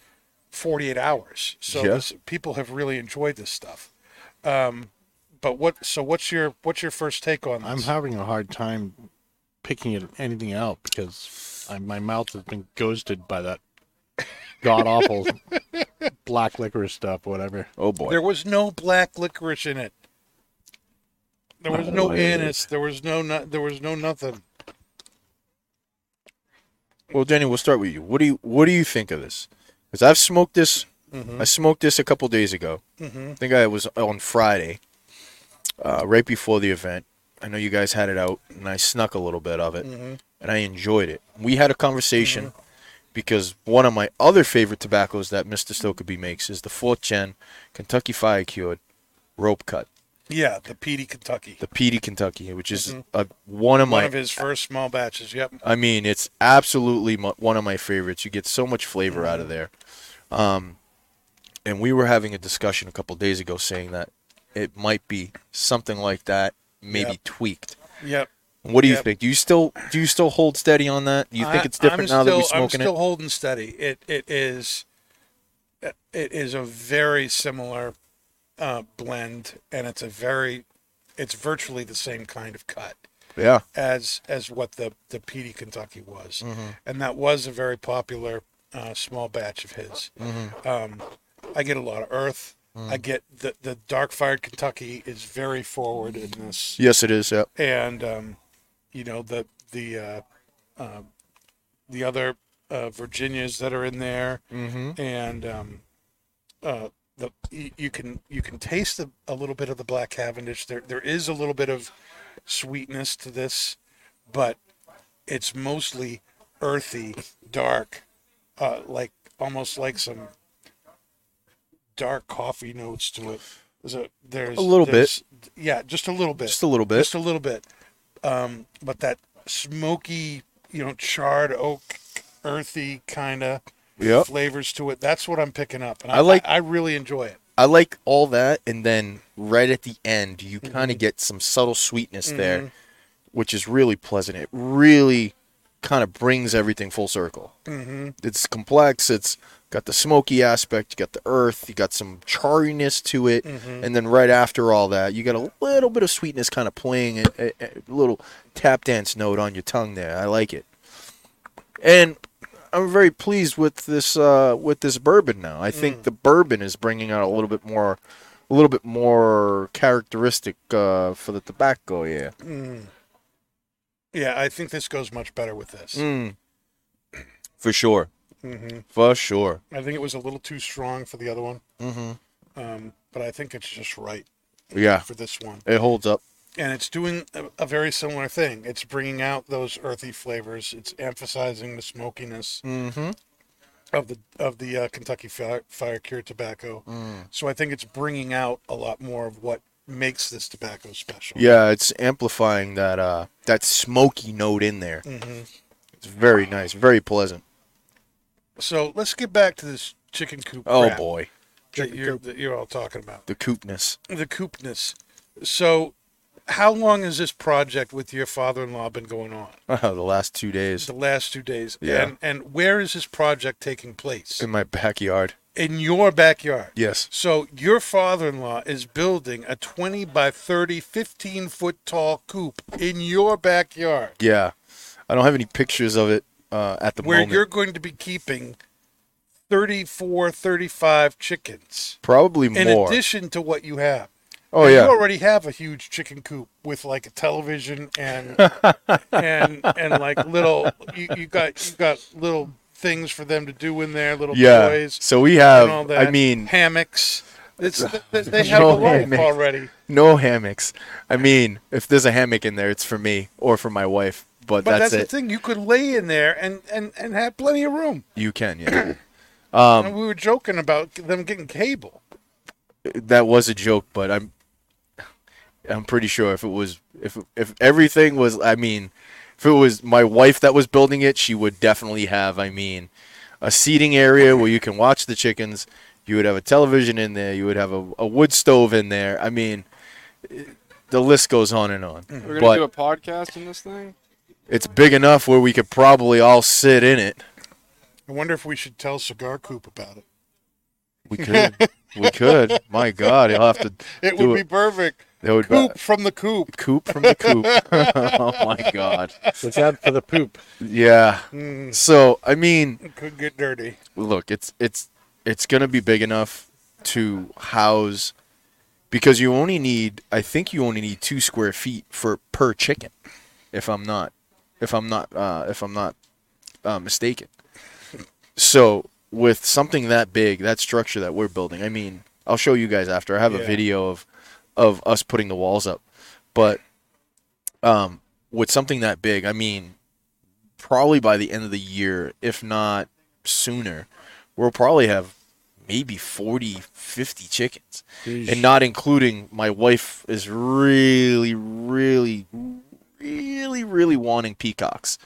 48 hours. So Yeah. this, people have really enjoyed this stuff. Um, but what? So what's your what's your first take on this? I'm having a hard time picking it, anything out because I, my mouth has been ghosted by that god awful black licorice stuff, whatever. Oh boy. There was no black licorice in it. There was no anise. There was no, no there was no nothing. Well, Jenny, we'll start with you. What do you What do you think of this? Because I've smoked this. I smoked this a couple days ago. I think I was on Friday, uh, right before the event. I know you guys had it out, and I snuck a little bit of it, mm-hmm. and I enjoyed it. We had a conversation mm-hmm. because one of my other favorite tobaccos that Mr. Stokkebye makes is the fourth gen Kentucky Fire Cured Rope Cut, Yeah, the Petey Kentucky. the Petey Kentucky, which is mm-hmm. a, one of One my one of his first small batches. Yep. I mean, it's absolutely mo- one of my favorites. You get so much flavor out of there. Um, and we were having a discussion a couple days ago saying that it might be something like that, maybe Yep. tweaked. Yep. What do you Yep. think? Do you still do you still hold steady on that? Do you think I- it's different I'm now that we're smoking it? I'm still it? holding steady. It it is. It is a very similar uh, blend, and it's a very, it's virtually the same kind of cut. Yeah. as as what the the Petey Kentucky was, Mm-hmm. and that was a very popular uh, small batch of his. Mm-hmm. Um, I get a lot of earth. Mm. I get the the dark fired Kentucky is very forward in this, Yes, it is. Yeah. and um, you know the the uh, uh, the other uh, Virginias that are in there, Mm-hmm. and um, uh, the you, you can you can taste a, a little bit of the black Cavendish. There there is a little bit of sweetness to this, but it's mostly earthy, dark, uh, like almost like some dark coffee notes to it. There's a there's A little there's- yeah, just a little bit, Just a little bit. just a little bit. Um, but that smoky, you know, charred oak, earthy kind of Yep. flavors to it. That's what I'm picking up, and I, I like- I, I really enjoy it. I like all that, and then right at the end, you kind Mm-hmm. of get some subtle sweetness there, which is really pleasant. It really kind of brings everything full circle. Mm-hmm. It's complex. It's got the smoky aspect. You got the earth. You got some charriness to it, Mm-hmm. and then right after all that, you got a little bit of sweetness, kind of playing a, a, little tap dance note on your tongue there. I like it, and I'm very pleased with this uh, with this bourbon now. I Mm. think the bourbon is bringing out a little bit more, a little bit more characteristic uh, for the tobacco. Yeah. Yeah, I think this goes much better with this. Mm. For sure. hmm For sure. I think it was a little too strong for the other one, hmm um, but I think it's just right Yeah. for this one. It holds up. And it's doing a, a very similar thing. It's bringing out those earthy flavors. It's emphasizing the smokiness Mm-hmm. of the of the uh, Kentucky Fire, Fire Cured tobacco. Mm. So I think it's bringing out a lot more of what makes this tobacco special. Yeah, it's amplifying that uh that smoky note in there. hmm It's very nice, very pleasant. So let's get back to this chicken coop. Oh crap boy, that you're that you're all talking about. the coopness. the coopness. So, how long has this project with your father-in-law been going on? the last two days The last two days. Yeah. And and where is this project taking place? in my backyard. In your backyard. Yes. So your father-in-law is building a 20 by 30, 15 foot tall coop in your backyard. Yeah. I don't have any pictures of it uh, at the moment. where moment. you're going to be keeping 34, 35 chickens Probably more. in addition to what you have. oh And yeah. You already have a huge chicken coop with like a television and and and like little you, you got you got little things for them to do in there, little yeah. toys So we have. I mean, hammocks. It's they, they have No a life hammock. already. no hammocks. I mean, if there's a hammock in there, it's for me or for my wife. But, But that's, that's, it. the thing. You could lay in there and and and have plenty of room. You can, yeah. Um, and we were joking about them getting cable. that was a joke, but I'm I'm pretty sure if it was if if everything was I mean, if it was my wife that was building it, she would definitely have I mean, a seating area where you can watch the chickens. You would have a television in there. You would have a, a wood stove in there. I mean, the list goes on and on. We're gonna But do a podcast in this thing. it's big enough where we could probably all sit in it. I wonder if we should tell Cigar Coop about it. We could. we could. My God, you'll have to. It do would be perfect. That would Coop from the coop. coop from the coop. oh my God. Look out for the poop. Yeah. Mm, So I mean, it could get dirty. look, it's it's it's gonna be big enough to house because you only need I think you only need two square feet for per chicken, if I'm not if I'm not uh, if I'm not uh, mistaken. So with something that big, that structure that we're building, I mean, I'll show you guys after. I have a video of of us putting the walls up, but um, with something that big, I mean, probably by the end of the year, if not sooner, we'll probably have maybe 40, 50 chickens. And not including my wife is really, really, really, really wanting peacocks.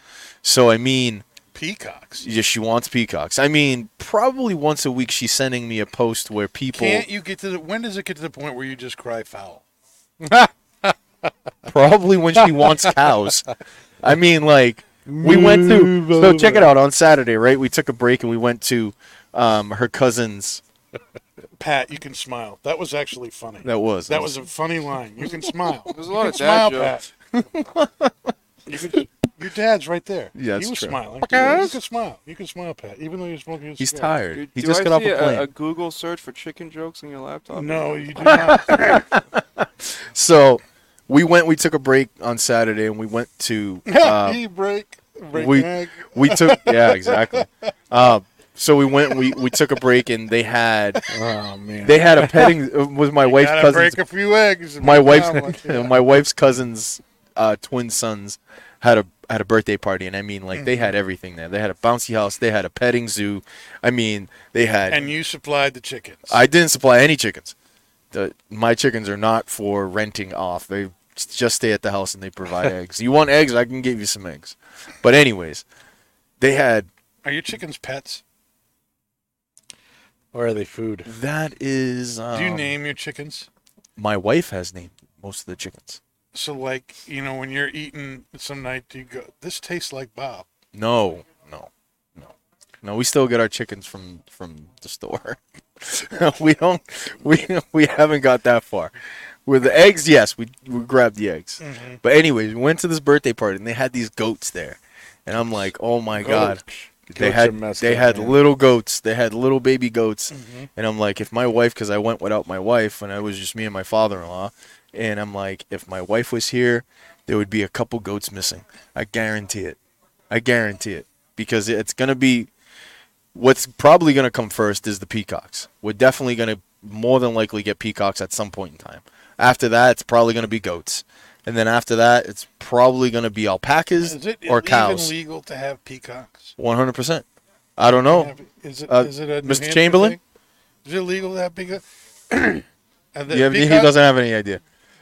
So, I mean, Peacocks. yeah, she wants peacocks. I mean, probably once a week she's sending me a post where people Can't you get to the? When does it get to the point where you just cry foul? probably when she wants cows. I mean, like we went to. So check it out on Saturday, right? We took a break and we went to um, her cousin's. Pat, you can smile. That was actually funny. That was That was a funny line. You can smile. There's a lot of smile, dad jokes. Pat. you can, your dad's right there. Yeah, he that's was true. smiling. You can smile. You can smile, Pat, even though you're smoking. a He's cigar. tired. Do, He do just I got off a plane. A, a Google search for chicken jokes on your laptop. No, you do not. So we went. We took a break on Saturday and we went to. Uh, he break. break we an egg. we took. Yeah, exactly. Uh, so we went. We we took a break and they had Oh man. they had a petting uh, with my wife's Gotta cousin's break a few eggs. my my wife's omelet, yeah. my wife's cousin's uh, twin sons had a had a birthday party, and I mean, like they Mm-hmm. had everything there. They had a bouncy house, they had a petting zoo. I mean, they had. And you supplied the chickens. I didn't supply any chickens. The, my chickens are not for renting off. They just stay at the house and they provide eggs. You want eggs? I can give you some eggs. But anyways, they had Are your chickens pets? or are they food? that is. Um, Do you name your chickens? My wife has named most of the chickens. So, like, you know, when you're eating some night, do you go, this tastes like Bob? No, no, no, no. We still get our chickens from from the store. we don't. We we haven't got that far. With the eggs, yes, we we grabbed the eggs. Mm-hmm. But anyways, we went to this birthday party and they had these goats there, and I'm like, oh my god. They had they up, had man. little goats. They had little baby goats, Mm-hmm. and I'm like, if my wife, because I went without my wife, and I was just me and my father-in-law, and I'm like, if my wife was here, there would be a couple goats missing. I guarantee it. I guarantee it because it's gonna be. What's probably gonna come first is the peacocks. We're definitely gonna more than likely get peacocks at some point in time. After that, it's probably gonna be goats, and then after that, it's probably gonna be alpacas Is it or even cows. legal to have peacocks? One hundred percent. I don't know. Is it, Uh, is it a Mr. Chamberlain? thing? Is it legal to have peacocks? Yeah, he doesn't have any idea.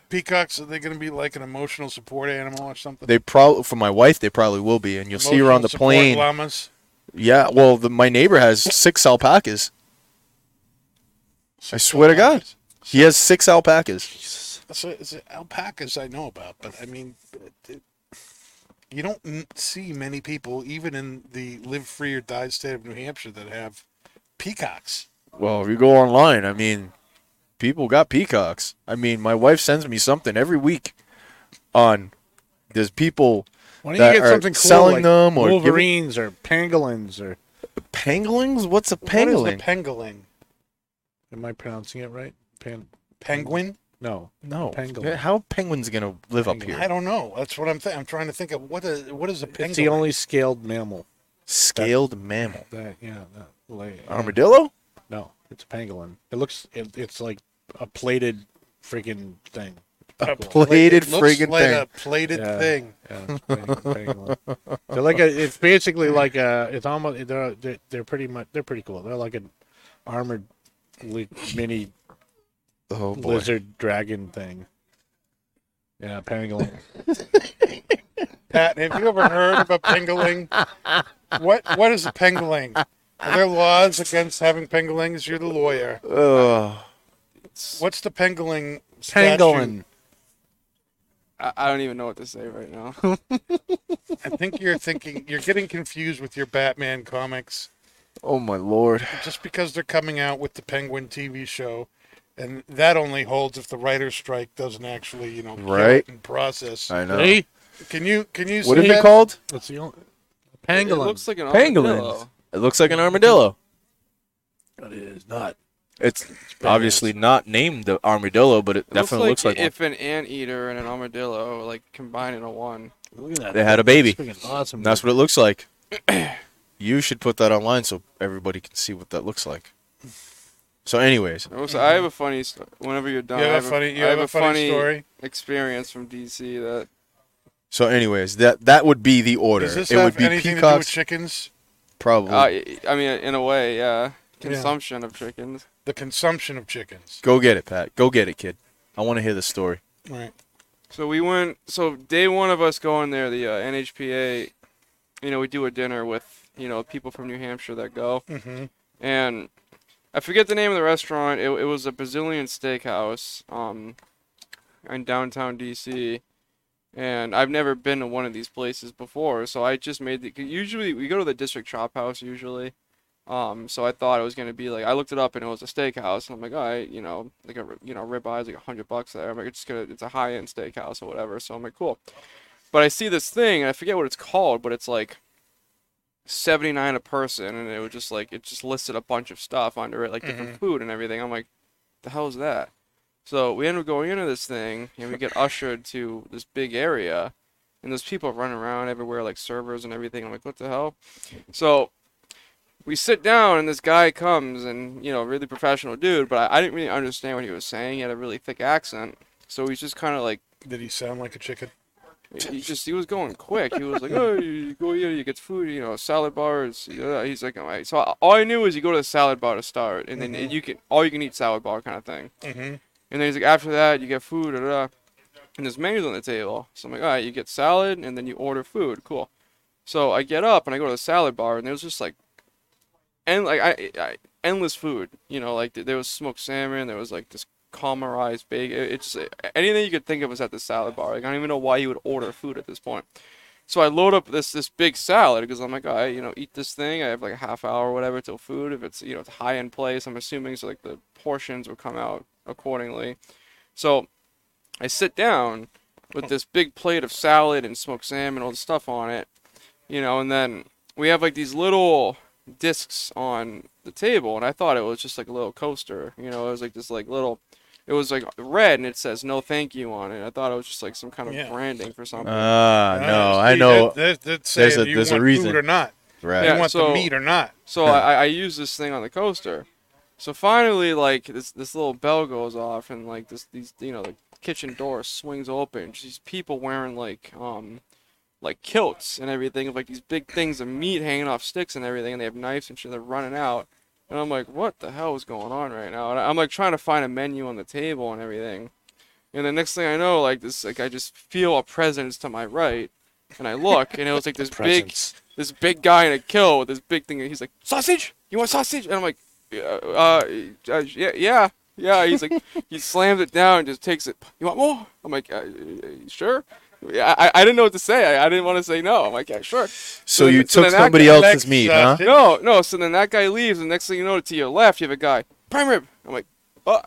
Peacocks, are they going to be like an emotional support animal or something? They probably for my wife, they probably will be, and you'll see her on the plane. Llamas? Yeah, well, the, my neighbor has six alpacas. I swear to God, he has six alpacas. So, is it alpacas I know about, but I mean, it- it- you don't n- see many people, even in the live free or die state of New Hampshire, that have peacocks. Well, if you go online, I mean, people got peacocks. I mean, my wife sends me something every week on. There's people Why don't that you get are something cool selling like them or giving- Wolverines or pangolins or Pangolins? What's a pangolin? What is pangolin? a pangolin? am I pronouncing it right? Pan Penguin? No. no. Pangolin. How are penguins gonna live up here? I don't know. That's what I'm. Th- I'm trying to think of what is what is a penguin? It's the only scaled mammal. Scaled mammal. That yeah, that lay, Armadillo? No, it's a pangolin. It looks it, it's like a plated freaking thing. A Cool. plated it looks friggin' like thing. a plated Yeah. thing. Yeah, pangolin. They're like a. It's basically like a. It's almost. They're they're, they're pretty much. They're pretty cool. They're like an armored mini Oh boy. lizard dragon thing. Yeah, pangolin. Pat, have you ever heard of a pangolin? What What is a pangolin? Are there laws against having pangolins? You're the lawyer. Ugh. What's the pangolin? statute? Pangolin. I, I don't even know what to say right now. I think you're thinking you're getting confused with your Batman comics Oh my lord. just because they're coming out with the Penguin TV show, and that only holds if the writer's strike doesn't actually, you know, Right. it in process. I know. See, Can you can you? What see is it that? called? that's the only It looks like an Pangolins. armadillo. It looks like an armadillo. It is not. It's obviously not named the armadillo, but it It definitely looks like, one. if an anteater and an armadillo like combine into one. Look at that. They had a baby. That's awesome. That's what it looks like. you should put that online so everybody can see what that looks like. So, anyways, Also, I have a funny. st- Whenever you're done, You I have a funny. You I have a funny story. experience from DC that so anyways, that that would be the order. Does this it have would be anything to do with chickens? probably. uh, I- I mean, in a way, yeah, consumption of chickens. The consumption of chickens. Go get it, Pat. Go get it, kid. I want to hear the story. Right. So we went. So day one of us going there, the uh, NHPA, you know, we do a dinner with you know people from New Hampshire that go, Mm-hmm. and I forget the name of the restaurant. It, it was a Brazilian steakhouse, um, in downtown DC, and I've never been to one of these places before. So I just made the. Usually we go to the District Chop House usually. Um, so I thought it was gonna be like I looked it up and it was a steakhouse and I'm like, all right, you know, like a you know ribeye is like a hundred bucks there. I'm like, it's gonna it's a high end steakhouse or whatever. So I'm like, cool. But I see this thing and I forget what it's called, but it's like seventy nine a person and it was just like it just listed a bunch of stuff under it, like different mm-hmm. food and everything. I'm like, the hell is that? So we end up going into this thing and we get ushered to this big area and there's people running around everywhere like servers and everything. I'm like, what the hell? So we sit down and this guy comes and you know really professional dude but I, I didn't really understand what he was saying he had a really thick accent so he's just kind of like Did he sound like a chicken? He just he was going quick he was like oh you go here you get food you know salad bars yeah. he's like all right so all i knew is you go to the salad bar to start and then you can all you can eat salad bar kind of thing Mm-hmm. and then he's like after that you get food da, da. and there's menus on the table so i'm like all right you get salad and then you order food cool so i get up and i go to the salad bar and there's just like and like I, I endless food. You know, like there was smoked salmon, there was like this caramelized bacon. It- It's just uh, anything you could think of was at the salad bar. Like I don't even know why you would order food at this point. So I load up this this big salad because I'm like, oh, I you know eat this thing. I have like a half hour or whatever till food. If it's you know it's high end place, I'm assuming so like the portions will come out accordingly. So I sit down with this big plate of salad and smoked salmon, all the stuff on it, you know, and then we have like these little discs on the table and I thought it was just like a little coaster. You know, it was like this like little it was like red and it says no thank you on it. I thought it was just like some kind of Yeah. branding for something. Ah, no, Uh, I know. That, that, that's There's a- do you there's a want reason. food or not. right. You Yeah, want so- the meat or not? So I, I use this thing on the coaster. So finally, like this this little bell goes off, and like this these you know the kitchen door swings open. Just these people wearing like um like kilts and everything, of like these big things of meat hanging off sticks and everything, and they have knives and shit. They're running out, and I'm like, what the hell is going on right now? And I'm like trying to find a menu on the table and everything, and the next thing I know, like this, like I just feel a presence to my right, and I look, and it was like this big this big guy in a kill with this big thing. and He's like, sausage? You want sausage? And I'm like, uh, uh, uh, yeah, yeah, yeah. He's like, he slams it down and just takes it. You want more? I'm like, uh, uh, sure. Yeah, I, I didn't know what to say. I, I didn't want to say no. I'm like, yeah, sure. So you so took then somebody guy- else's meat, uh, huh? No, no. So then that guy leaves, and next thing you know, to your left, you have a guy, prime rib. I'm like, oh,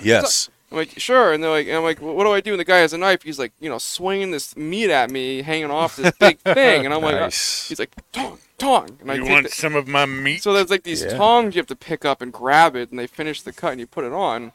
Yes. I'm like, sure. And they're like, and I'm like, what do I do? And the guy has a knife. He's like, you know, swinging this meat at me, hanging off this big thing. And I'm like, uh, Nice. he's like, tong, tong. And I You take want the- some of my meat? so there's like these Yeah. tongs you have to pick up and grab it, and they finish the cut and you put it on.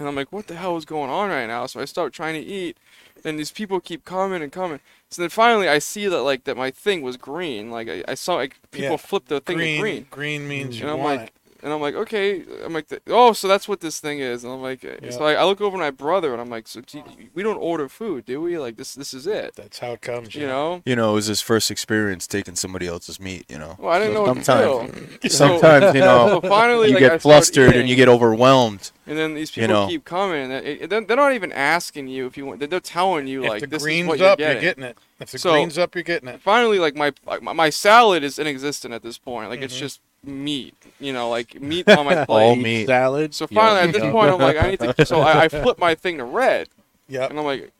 And I'm like, what the hell is going on right now? So I start trying to eat, and these people keep coming and coming. So then finally I see that like that my thing was green. Like I, I saw like people Yeah. flip the thing to green, green. green means you And I'm want like, it. And I'm like, okay. I'm like, oh, so that's what this thing is. And I'm like, uh, Yeah. so I, I look over at my brother, and I'm like, so do we don't order food, do we? Like this, this is it. That's how it comes. You yeah. know? You know, it was his first experience taking somebody else's meat. You know, Well, I didn't know what to Sometimes- do. sometimes you know So finally, you like, get start flustered and you get overwhelmed. And then these You people know. keep coming. And it, it- they're, they're not even asking you if you want. They're, they're telling you If like the this green's is what up, you're getting. you're getting it. If the So- green's up, you're getting it. Finally, like my, like, my my salad is inexistent at this point. Like Mm-hmm. it's just meat. You know, like meat on my plate. All meat. salad. So finally, at this Yeah. point, I'm like, I need to. So I, I flip my thing to red, Yeah. and I'm like,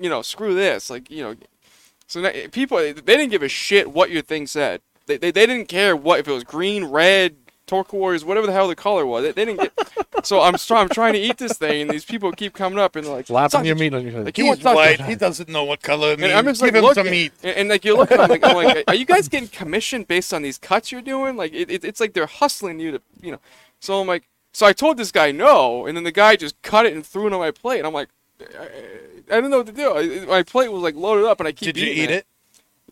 you know, screw this. Like you know, so now, people they didn't give a shit what your thing said. They, they, they didn't care what if it was green, red, turquoise, whatever the hell the color was. They, they didn't get. so I'm I'm trying to eat this thing, and these people keep coming up and like, Slapping your meat on your head. Like, He's white. He doesn't know what color it And. I'm just Give like, him some meat. And, and, like you're looking, I'm like, I'm like, are you guys getting commission based on these cuts you're doing? Like it, it, it's like they're hustling you to, you know. So I'm like, so I told this guy no, and then the guy just cut it and threw it on my plate. And I'm like, I, I didn't know what to do. I, my plate was like loaded up, and I keep Did you eat it?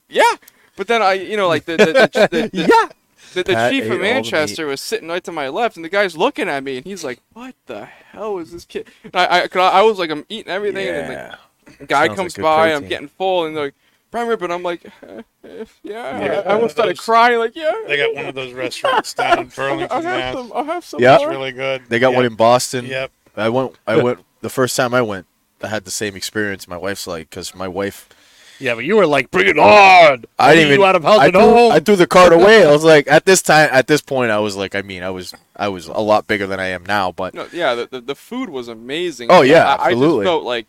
Yeah, but then I, you know, like the the, the, the, the, Yeah. The, the chief of all the. Manchester was sitting right to my left, and the guy's looking at me, and he's like, "What the hell is this kid?" And I, I, 'cause I, I was like, I'm eating everything, and then like, Yeah. the guy Sounds comes like good by, I'm getting full, and they're like, "Prime rib," and I'm like, eh, eh, "Yeah." Yeah, I almost started those- crying, like, "Yeah." They got one of those restaurants down in I'll Burlington, have Mass. some. I'll have some. Yeah. It's really good. They got Yep. one in Boston. Yep. I went. I went the first time I went. I had the same experience. My wife's like, because my wife. Yeah, but you were like, bring it on. I didn't you even. out of house I and threw, home. I threw the card away. I was like, at this time, at this point, I was like, I mean, I was, I was a lot bigger than I am now. But No, yeah, the, the the food was amazing. Oh, yeah, I, I absolutely. just felt like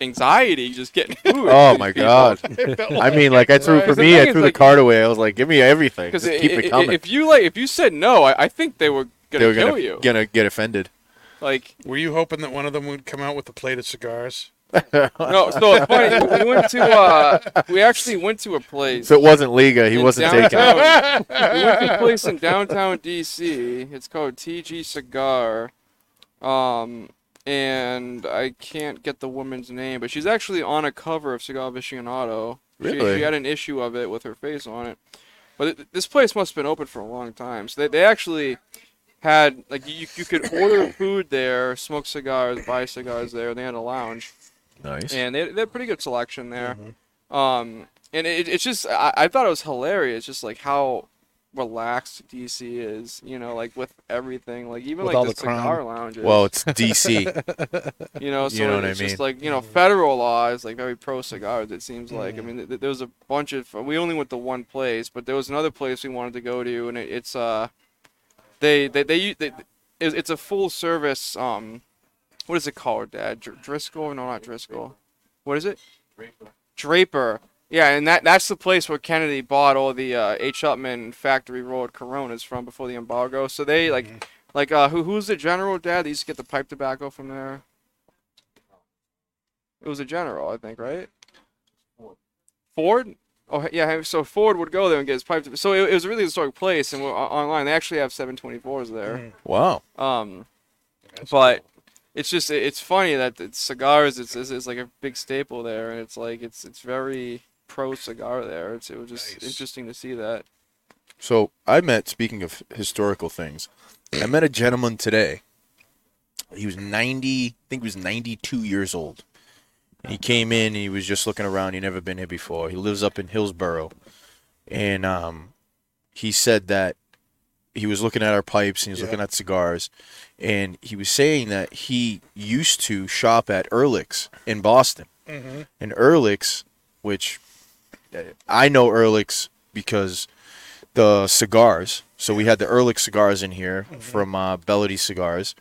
anxiety just getting food. oh my god, I mean, like I threw for me, I is, threw like- the cart away. I was like, give me everything. Because Just keep it coming. if you like, if you said no, I, I think they were gonna were kill gonna, you. gonna get offended. Like Were you hoping that one of them would come out with a plate of cigars? No, so it's funny. We went to uh, we actually went to a place. So it wasn't Liga, he wasn't taking it. we went to a place in downtown DC. It's called TG Cigar. Um, and I can't get the woman's name, but she's actually on a cover of Cigar Aficionado. She, Really? she had an issue of it with her face on it. But it, this place must have been open for a long time. So they, they actually had like you you could order food there, smoke cigars, buy cigars there. They had a lounge Nice. and they, they had pretty good selection there. Um, and it, it's just I, I thought it was hilarious, just like how relaxed DC is, you know, like with everything, like even With like all the, the crime. cigar lounges. Well, it's DC. you know, so you know what I it's just like you know, federal law is like very pro cigars. It seems like I mean, th- th- there was a bunch of we only went to one place, but there was another place we wanted to go to, and it, it's uh, they they they, u- they it's it's a full service um, what is it called, Dad? Dr- Driscoll? No, not Driscoll. What is it? Draper. Draper. Yeah, and that that's the place where Kennedy bought all the uh, H. Upmann factory rolled Coronas from before the embargo. So they like like uh who who's the general dad? They used to get the pipe tobacco from there. It was a general, I think, right? Ford. Ford? Oh yeah, so Ford would go there and get his pipe. To, so it, it was a really historic place, and we're, o- online they actually have 724s there. wow. Um, but it's just it's funny that it's cigars it's, it's, it's like a big staple there, and it's like it's it's very pro cigar there. It's it was just Nice. interesting to see that. So I met. Speaking of historical things, I met a gentleman today. He was ninety. I think he was ninety-two years old. And he came in. and He was just looking around. He never been here before. He lives up in Hillsborough, and um, he said that he was looking at our pipes and he was Yeah. looking at cigars, and he was saying that he used to shop at Ehrlich's in Boston, Mm-hmm. and Ehrlich's, which uh, I know Ehrlich's because the cigars. So we had the Ehrlich cigars in here from uh, Bellady Cigars.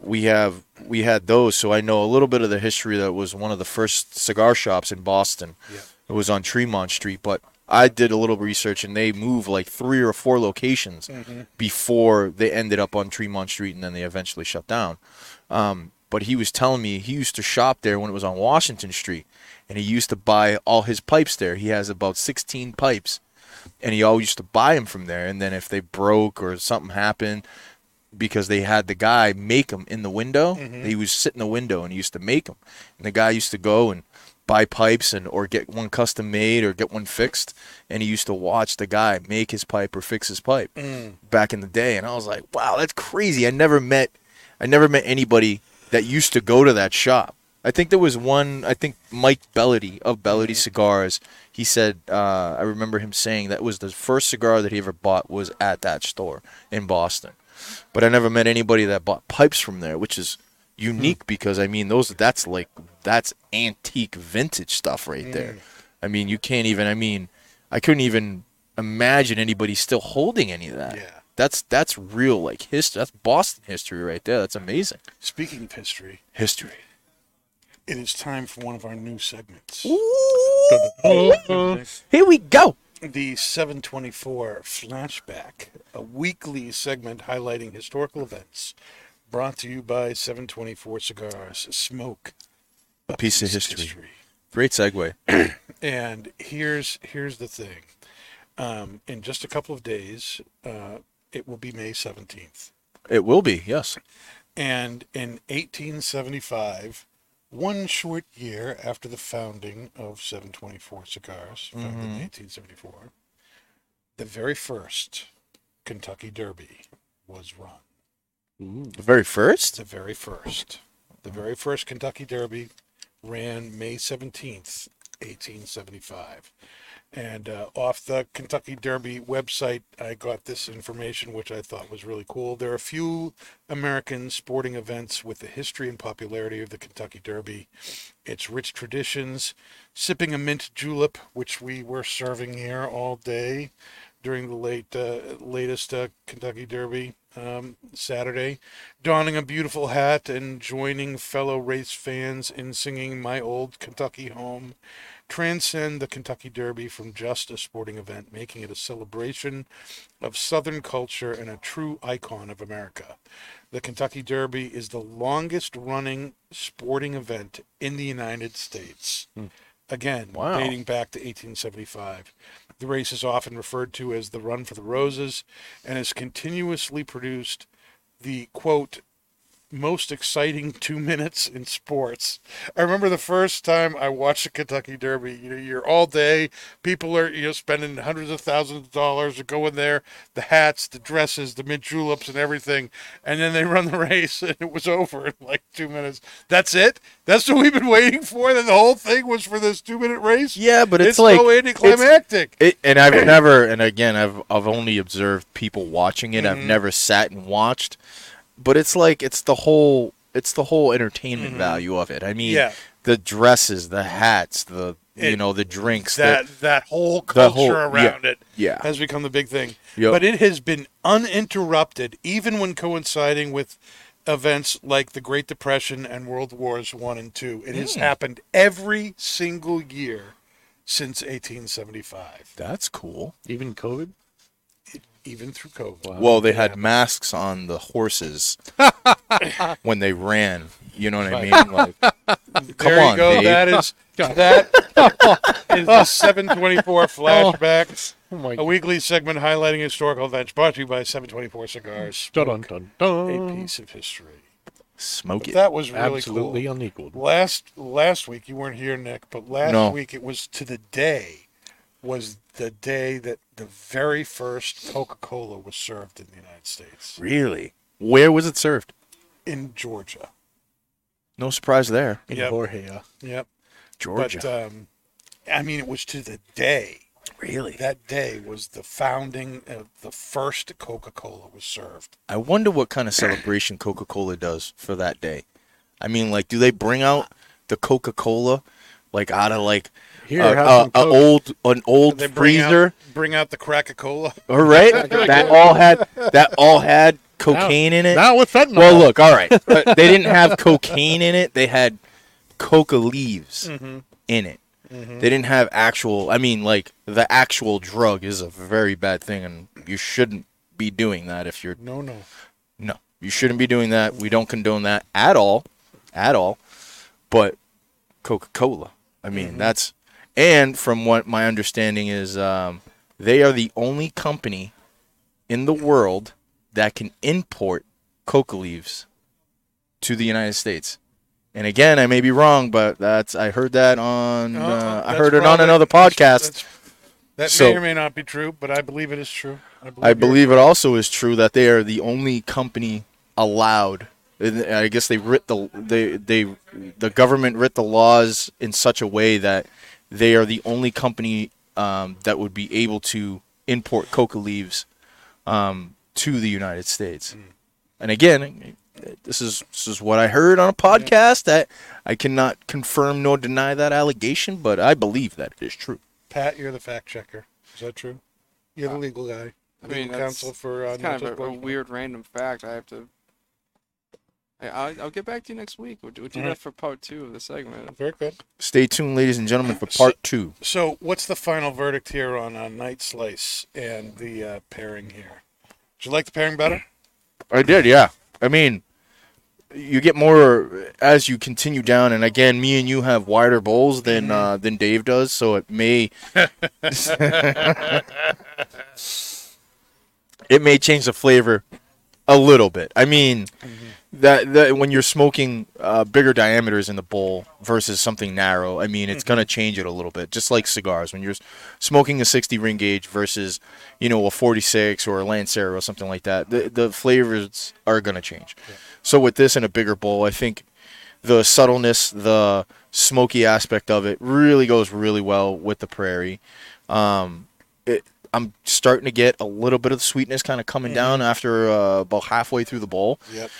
We have we had those, so I know a little bit of the history. That was one of the first cigar shops in Boston. Yeah. It was on Tremont Street, but I did a little research, and they moved like three or four locations before they ended up on Tremont Street, and then they eventually shut down. Um, but he was telling me he used to shop there when it was on Washington Street, and he used to buy all his pipes there. He has about 16 pipes, and he always used to buy them from there. And then if they broke or something happened, because they had the guy make them in the window, he was sitting in the window and he used to make them. And the guy used to go and buy pipes and or get one custom made or get one fixed, and he used to watch the guy make his pipe or fix his pipe mm. back in the day. And I was like, wow, that's crazy. I never met, I never met anybody that used to go to that shop. I think there was one. I think Mike Bellady of Bellady mm-hmm. Cigars. He said, uh, I remember him saying that was the first cigar that he ever bought was at that store in Boston. But I never met anybody that bought pipes from there, which is hmm. unique because I mean those that's like that's antique vintage stuff right there. I mean you can't even. I mean I couldn't even imagine anybody still holding any of that. Yeah. That's that's real like history. That's Boston history right there. That's amazing Speaking of history, history. it is time for one of our new segments. Here we go. The 724 Flashback, a weekly segment highlighting historical events brought to you by 724 Cigars. Smoke A piece of history. Great segue. And here's here's the thing. Um, in just a couple of days, uh, it will be May 17th. It will be yes. And in 1875, one short year after the founding of 724 Cigars, founded in 1874, the very first Kentucky Derby was run. The very first. The very first. The very first Kentucky Derby ran May 17th, 1875. And uh, off the Kentucky Derby website, I got this information, which I thought was really cool. There are a few American sporting events with the history and popularity of the Kentucky Derby, its rich traditions, sipping a mint julep, which we were serving here all day during the late uh, latest uh, Kentucky Derby um, Saturday, donning a beautiful hat and joining fellow race fans in singing "My Old Kentucky Home." Transcend the Kentucky Derby from just a sporting event, making it a celebration of Southern culture and a true icon of America. The Kentucky Derby is the longest running sporting event in the United States. Again, Wow. dating back to 1875. The race is often referred to as the Run for the Roses and has continuously produced the quote most exciting two minutes in sports. I remember the first time I watched the Kentucky Derby. You know, you're all day. People are you know spending hundreds of thousands of dollars to go in there. The hats, the dresses, the mint juleps, and everything. And then they run the race, and it was over in like two minutes. That's it. That's what we've been waiting for. Then the whole thing was for this two minute race. Yeah, but it's, it's, like so anticlimactic. It, and I've never, and again, I've I've only observed people watching it. I've mm-hmm. never sat and watched, but it's like it's the whole it's the whole entertainment value of it. I mean, Yeah. the dresses, the hats, the you know the drinks, that the, that whole the culture whole- around yeah, it yeah. has become the big thing. Yep. But it has been uninterrupted, even when coinciding with events like the Great Depression and World Wars One and Two. It Hmm. has happened every single year since 1875, that's cool. Even COVID? Even through COVID. Well, they had masks on the horses when they ran. You know what I mean? Like, come there on, go. Dave. That is that is the 724 flashback, Oh my a weekly segment highlighting historical events brought to you by 724 Cigars. Dun, dun, dun, A piece of history. Smoke it. That was really Absolutely cool. unequaled. Last last week you weren't here, Nick, but last No. week it was to the day was the day that the very first Coca-Cola was served in the United States Really? Where was it served? in Georgia. No surprise there. In Yep. Jorge, uh, Yep. Georgia. But um, I mean, it was to the day. really? That day was the founding of the first Coca-Cola was served. I wonder what kind of celebration Coca Cola does for that day. I mean, like, do they bring out the Coca Cola, like out of like Here, a, a, a old an old bring freezer? out, bring out the Crack-a-Cola. All right, that all had that all had cocaine in it. Now with fentanyl. Well, look, all right, they didn't have cocaine in it. They had coca leaves Mm-hmm. in it. They didn't have actual. I mean, like the actual drug is a very bad thing, and you shouldn't be doing that if you're No, no. No, you shouldn't be doing that. We don't condone that at all. at all, but Coca Cola. I mean, that's and from what my understanding is, um, they are the only company in the world that can import coca leaves to the United States. And again, I may be wrong, but that's I heard that on No, uh, I heard it on another podcast. That So- may or may not be true, but I believe it is true. I you're- believe it also is true that they are the only company allowed. And I guess they writ the they they the government writ the laws in such a way that they are the only company um, that would be able to import coca leaves um, to the United States. And again, this is this is what I heard on a podcast that I cannot confirm nor deny that allegation, but I believe that it is true. Pat, you're the fact checker. Is that true? You're the legal guy. I mean, legal that's- counsel for uh, It's kind of a, a weird random fact. I have to. I, I'll, I'll get back to you next week. We'll do, we'll do Alright. that for part two of the segment. Very good. Stay tuned, ladies and gentlemen, for part two. So, what's the final verdict here on uh, Night Slice and the uh, pairing here? Did you like the pairing better? I did, yeah. I mean, you get more as you continue down, and again, me and you have wider bowls than uh, than Dave does, so it may it may change the flavor a little bit. I mean, that, that when you're smoking uh, bigger diameters in the bowl versus something narrow, I mean, it's gonna change it a little bit. Just like cigars, when you're smoking a 60 ring gauge versus you know a 46 or a Lancero or something like that, the the flavors are gonna change. So with this in a bigger bowl, I think the subtleness, the smoky aspect of it really goes really well with the prairie. Um, it, I'm starting to get a little bit of the sweetness kind of coming down after uh, about halfway through the bowl, Yep.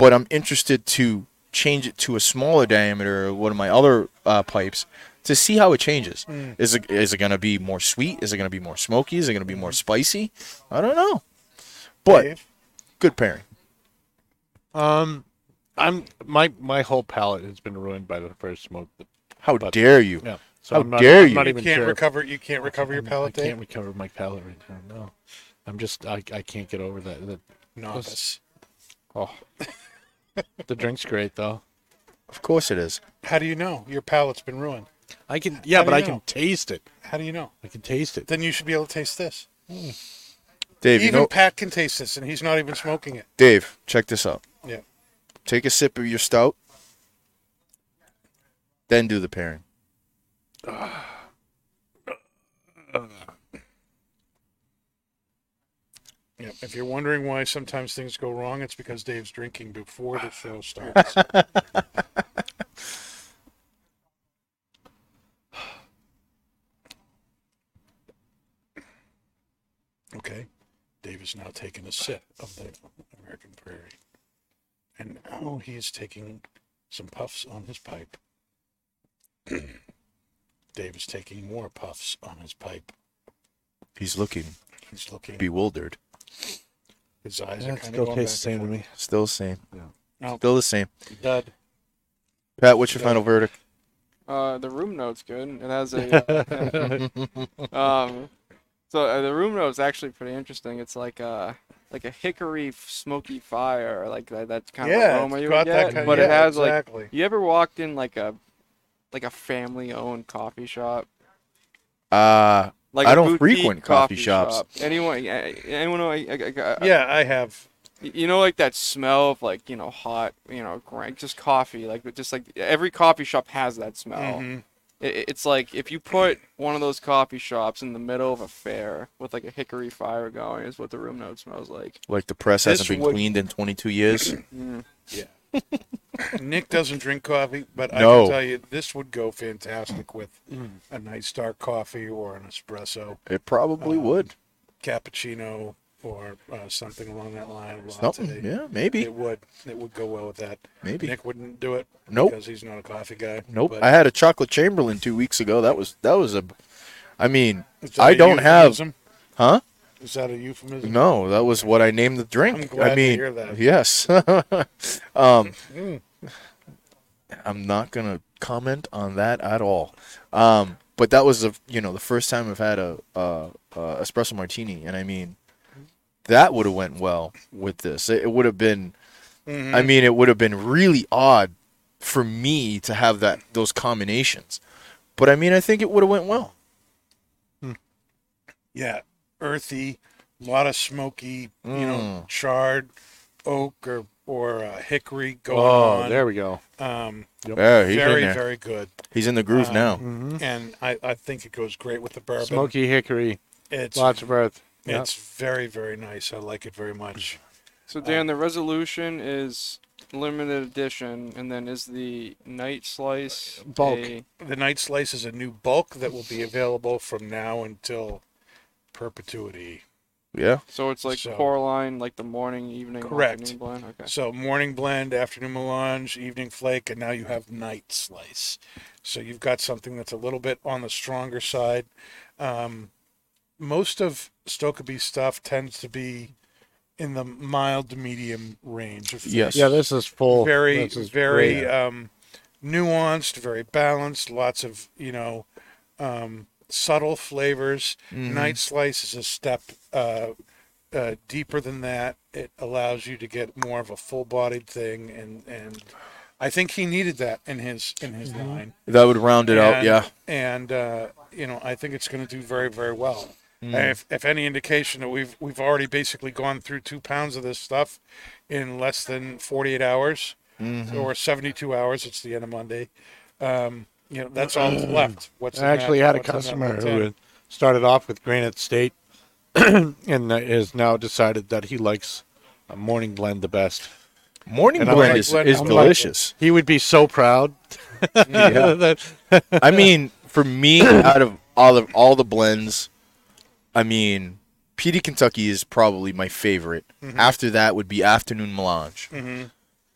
But I'm interested to change it to a smaller diameter, one of my other uh, pipes, to see how it changes. Is it is it going to be more sweet? Is it going to be more smoky? Is it going to be more spicy? I don't know. But Dave? good pairing. Um, I'm my my whole palate has been ruined by the first smoke. How But- dare you? Yeah. So How I'm not, dare I'm you. Not You You can't sure. recover. You can't recover your palate, I can't recover my palate right now. No, I'm just I, I can't get over that. that Novice. oh, the drink's great though. Of course it is. How do you know your palate's been ruined? I can yeah, How do but you I can taste it. How do you know? I can taste it. Then you should be able to taste this. Dave, you even know, Pat can taste this, and he's not even smoking it. Dave, check this out. Yeah. Take a sip of your stout, then do the pairing. Ah. Yeah. If you're wondering why sometimes things go wrong, it's because Dave's drinking before the show starts. okay. Dave is now taking a sip of the American Prairie. And now he's taking some puffs on his pipe. Dave is taking more puffs on his pipe. He's looking He's looking. bewildered. His eyes Yeah, are it kind still of going tastes the back same and to me. Still the same. No. Still the same. forth. Dud. Pat, what's your final verdict? Uh, the room note's good. It has a. Uh, um, so uh, the room note's actually pretty interesting. It's like a like a hickory f- smoky fire, like that, that kind Yeah, of aroma it's you got would that get. kind- but yeah, it has exactly. like you ever walked in like a like a family-owned coffee shop? Uh, Like I a don't frequent coffee shops. shop. Anyone, anyone know? I, I, I, Yeah, I have. you know like that smell of like you know hot you know gra- just coffee like just like every coffee shop has that smell Mhm. it, it's like if you put one of those coffee shops in the middle of a fair with like a hickory fire going is what the room note smells like like the press This hasn't been would- cleaned in 22 years. Mm. Nick doesn't drink coffee, but I No. can tell you this would go fantastic with a nice dark coffee or an espresso, it probably Um, would. cappuccino, or uh, something along that line. a Something, latte. yeah, maybe, It would. It would go well with that. maybe. Nick wouldn't do it Nope. because he's not a coffee guy. Nope. but I had a chocolate Chamberlain two weeks ago. That was that was a. I mean, is that I a don't have. euphemism? Huh? Is that a euphemism? No, that was what I named the I'm drink. glad I mean, to hear that. yes. um, Mm. I'm not gonna comment on that at all. Um, but that was the you know the first time I've had a, a, a espresso martini, and I mean, that would have went well with this. It, it would have been. Mhm. I mean, it would have been really odd for me to have that those combinations. But I mean, I think it would have went well. Yeah, earthy, a lot of smoky, you know, Mm. charred oak or or uh, hickory going Oh, on. there we go. Um, Yeah, he's very in there. very good, He's in the groove Um, now. and I, I think it goes great with the bourbon. Smoky hickory, It's lots of earth. Yeah. it's very very nice. I like it very much. So Dan, the resolution is limited edition, and then is the night slice Bulk. a- The night slice is a new bulk that will be available from now until perpetuity. Yeah. so it's like So- Coraline, like the morning, evening, Correct. afternoon blend. Okay. So morning blend, afternoon melange, evening flake, and now you have night slice. So you've got something that's a little bit on the stronger side. Um, most of Stokkebye stuff tends to be in the mild to medium range of Yes. Yeah, this is full. very is very um, nuanced, very balanced. Lots of you know um, subtle flavors. Mm-hmm. Night Slice is a step uh, uh, deeper than that. It allows you to get more of a full-bodied thing, and and I think he needed that in his in his Mm-hmm. line. That would round it out. Yeah. and uh, you know I think it's going to do very very well. Mm. If, if any indication that we've we've already basically gone through two pounds of this stuff in less than 48 hours Mm-hmm. or 72 hours, it's the end of Monday. Um, you know that's all that's left. Mm. What's I actually that- had a what's in customer who had started off with Granite State and uh, has now decided that he likes a morning blend the best. Morning And blend like- is, is I'm like- delicious. He would be so proud. that, I mean, for me, out of all of all the blends, I mean, PD Kentucky is probably my favorite. Mm-hmm. After that would be Afternoon Melange, mm-hmm.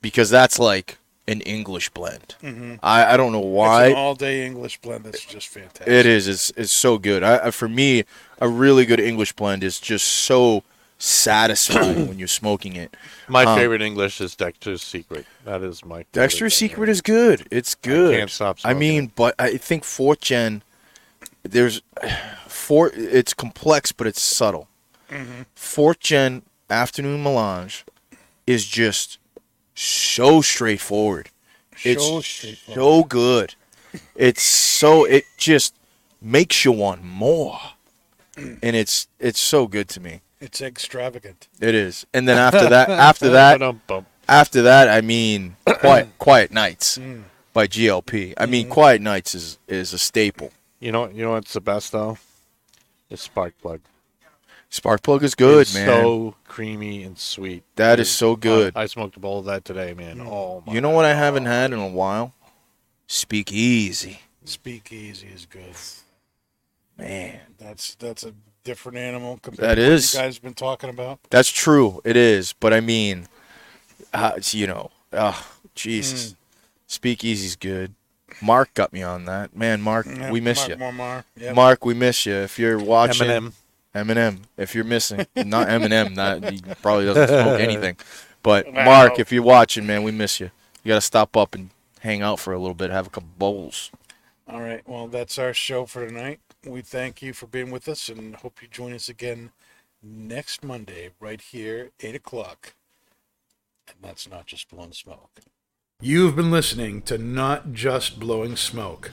because that's like an English blend. I, I don't know It's why an all-day English blend that's just fantastic. it is. It's, it's so good. I, I, for me, a really good English blend is just so satisfying when you're smoking it. my Um, favorite English is Dexter's Secret. That is my favorite Dexter's. Secret is good. It's good. can't stop I smoking mean, but I think fourth gen, there's four. It's complex, but it's subtle. Fourth gen afternoon melange is just so straightforward. It's So straightforward. so good. It's so it just makes you want more, and it's it's so good to me. It's extravagant. It is. And then after that, after that, after that, I mean, Quiet Quiet Nights Mm. by GLP. I mean, Quiet Nights is is a staple. You know, you know what's the best though? Is Spark Plug. Sparkplug is good, It's man. So creamy and sweet. That is so good. I, I smoked a bowl of that today, man. Oh my! you know what I haven't had in a while? Speakeasy, Speakeasy is good. man. That's that's a different animal compared That to what is. you guys have been talking about. That's true. It is, but I mean, uh, it's, you know, oh, Jesus. Mm. Speakeasy's good. Mark got me on that, man. Mark, Yeah, we miss Mark you. Mormar. Yep. Mark, we miss you. If you're watching, Eminem. Eminem. If you're missing, not Eminem, not he probably doesn't smoke anything. But Wow. Mark, if you're watching, man, we miss you. You got to stop up and hang out for a little bit, have a couple bowls. All right. Well, that's our show for tonight. We thank you for being with us and hope you join us again next Monday, right here, 8 o'clock. And that's not just blowing smoke. You've been listening to Not Just Blowing Smoke,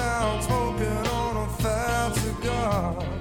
smoking on a fat cigar.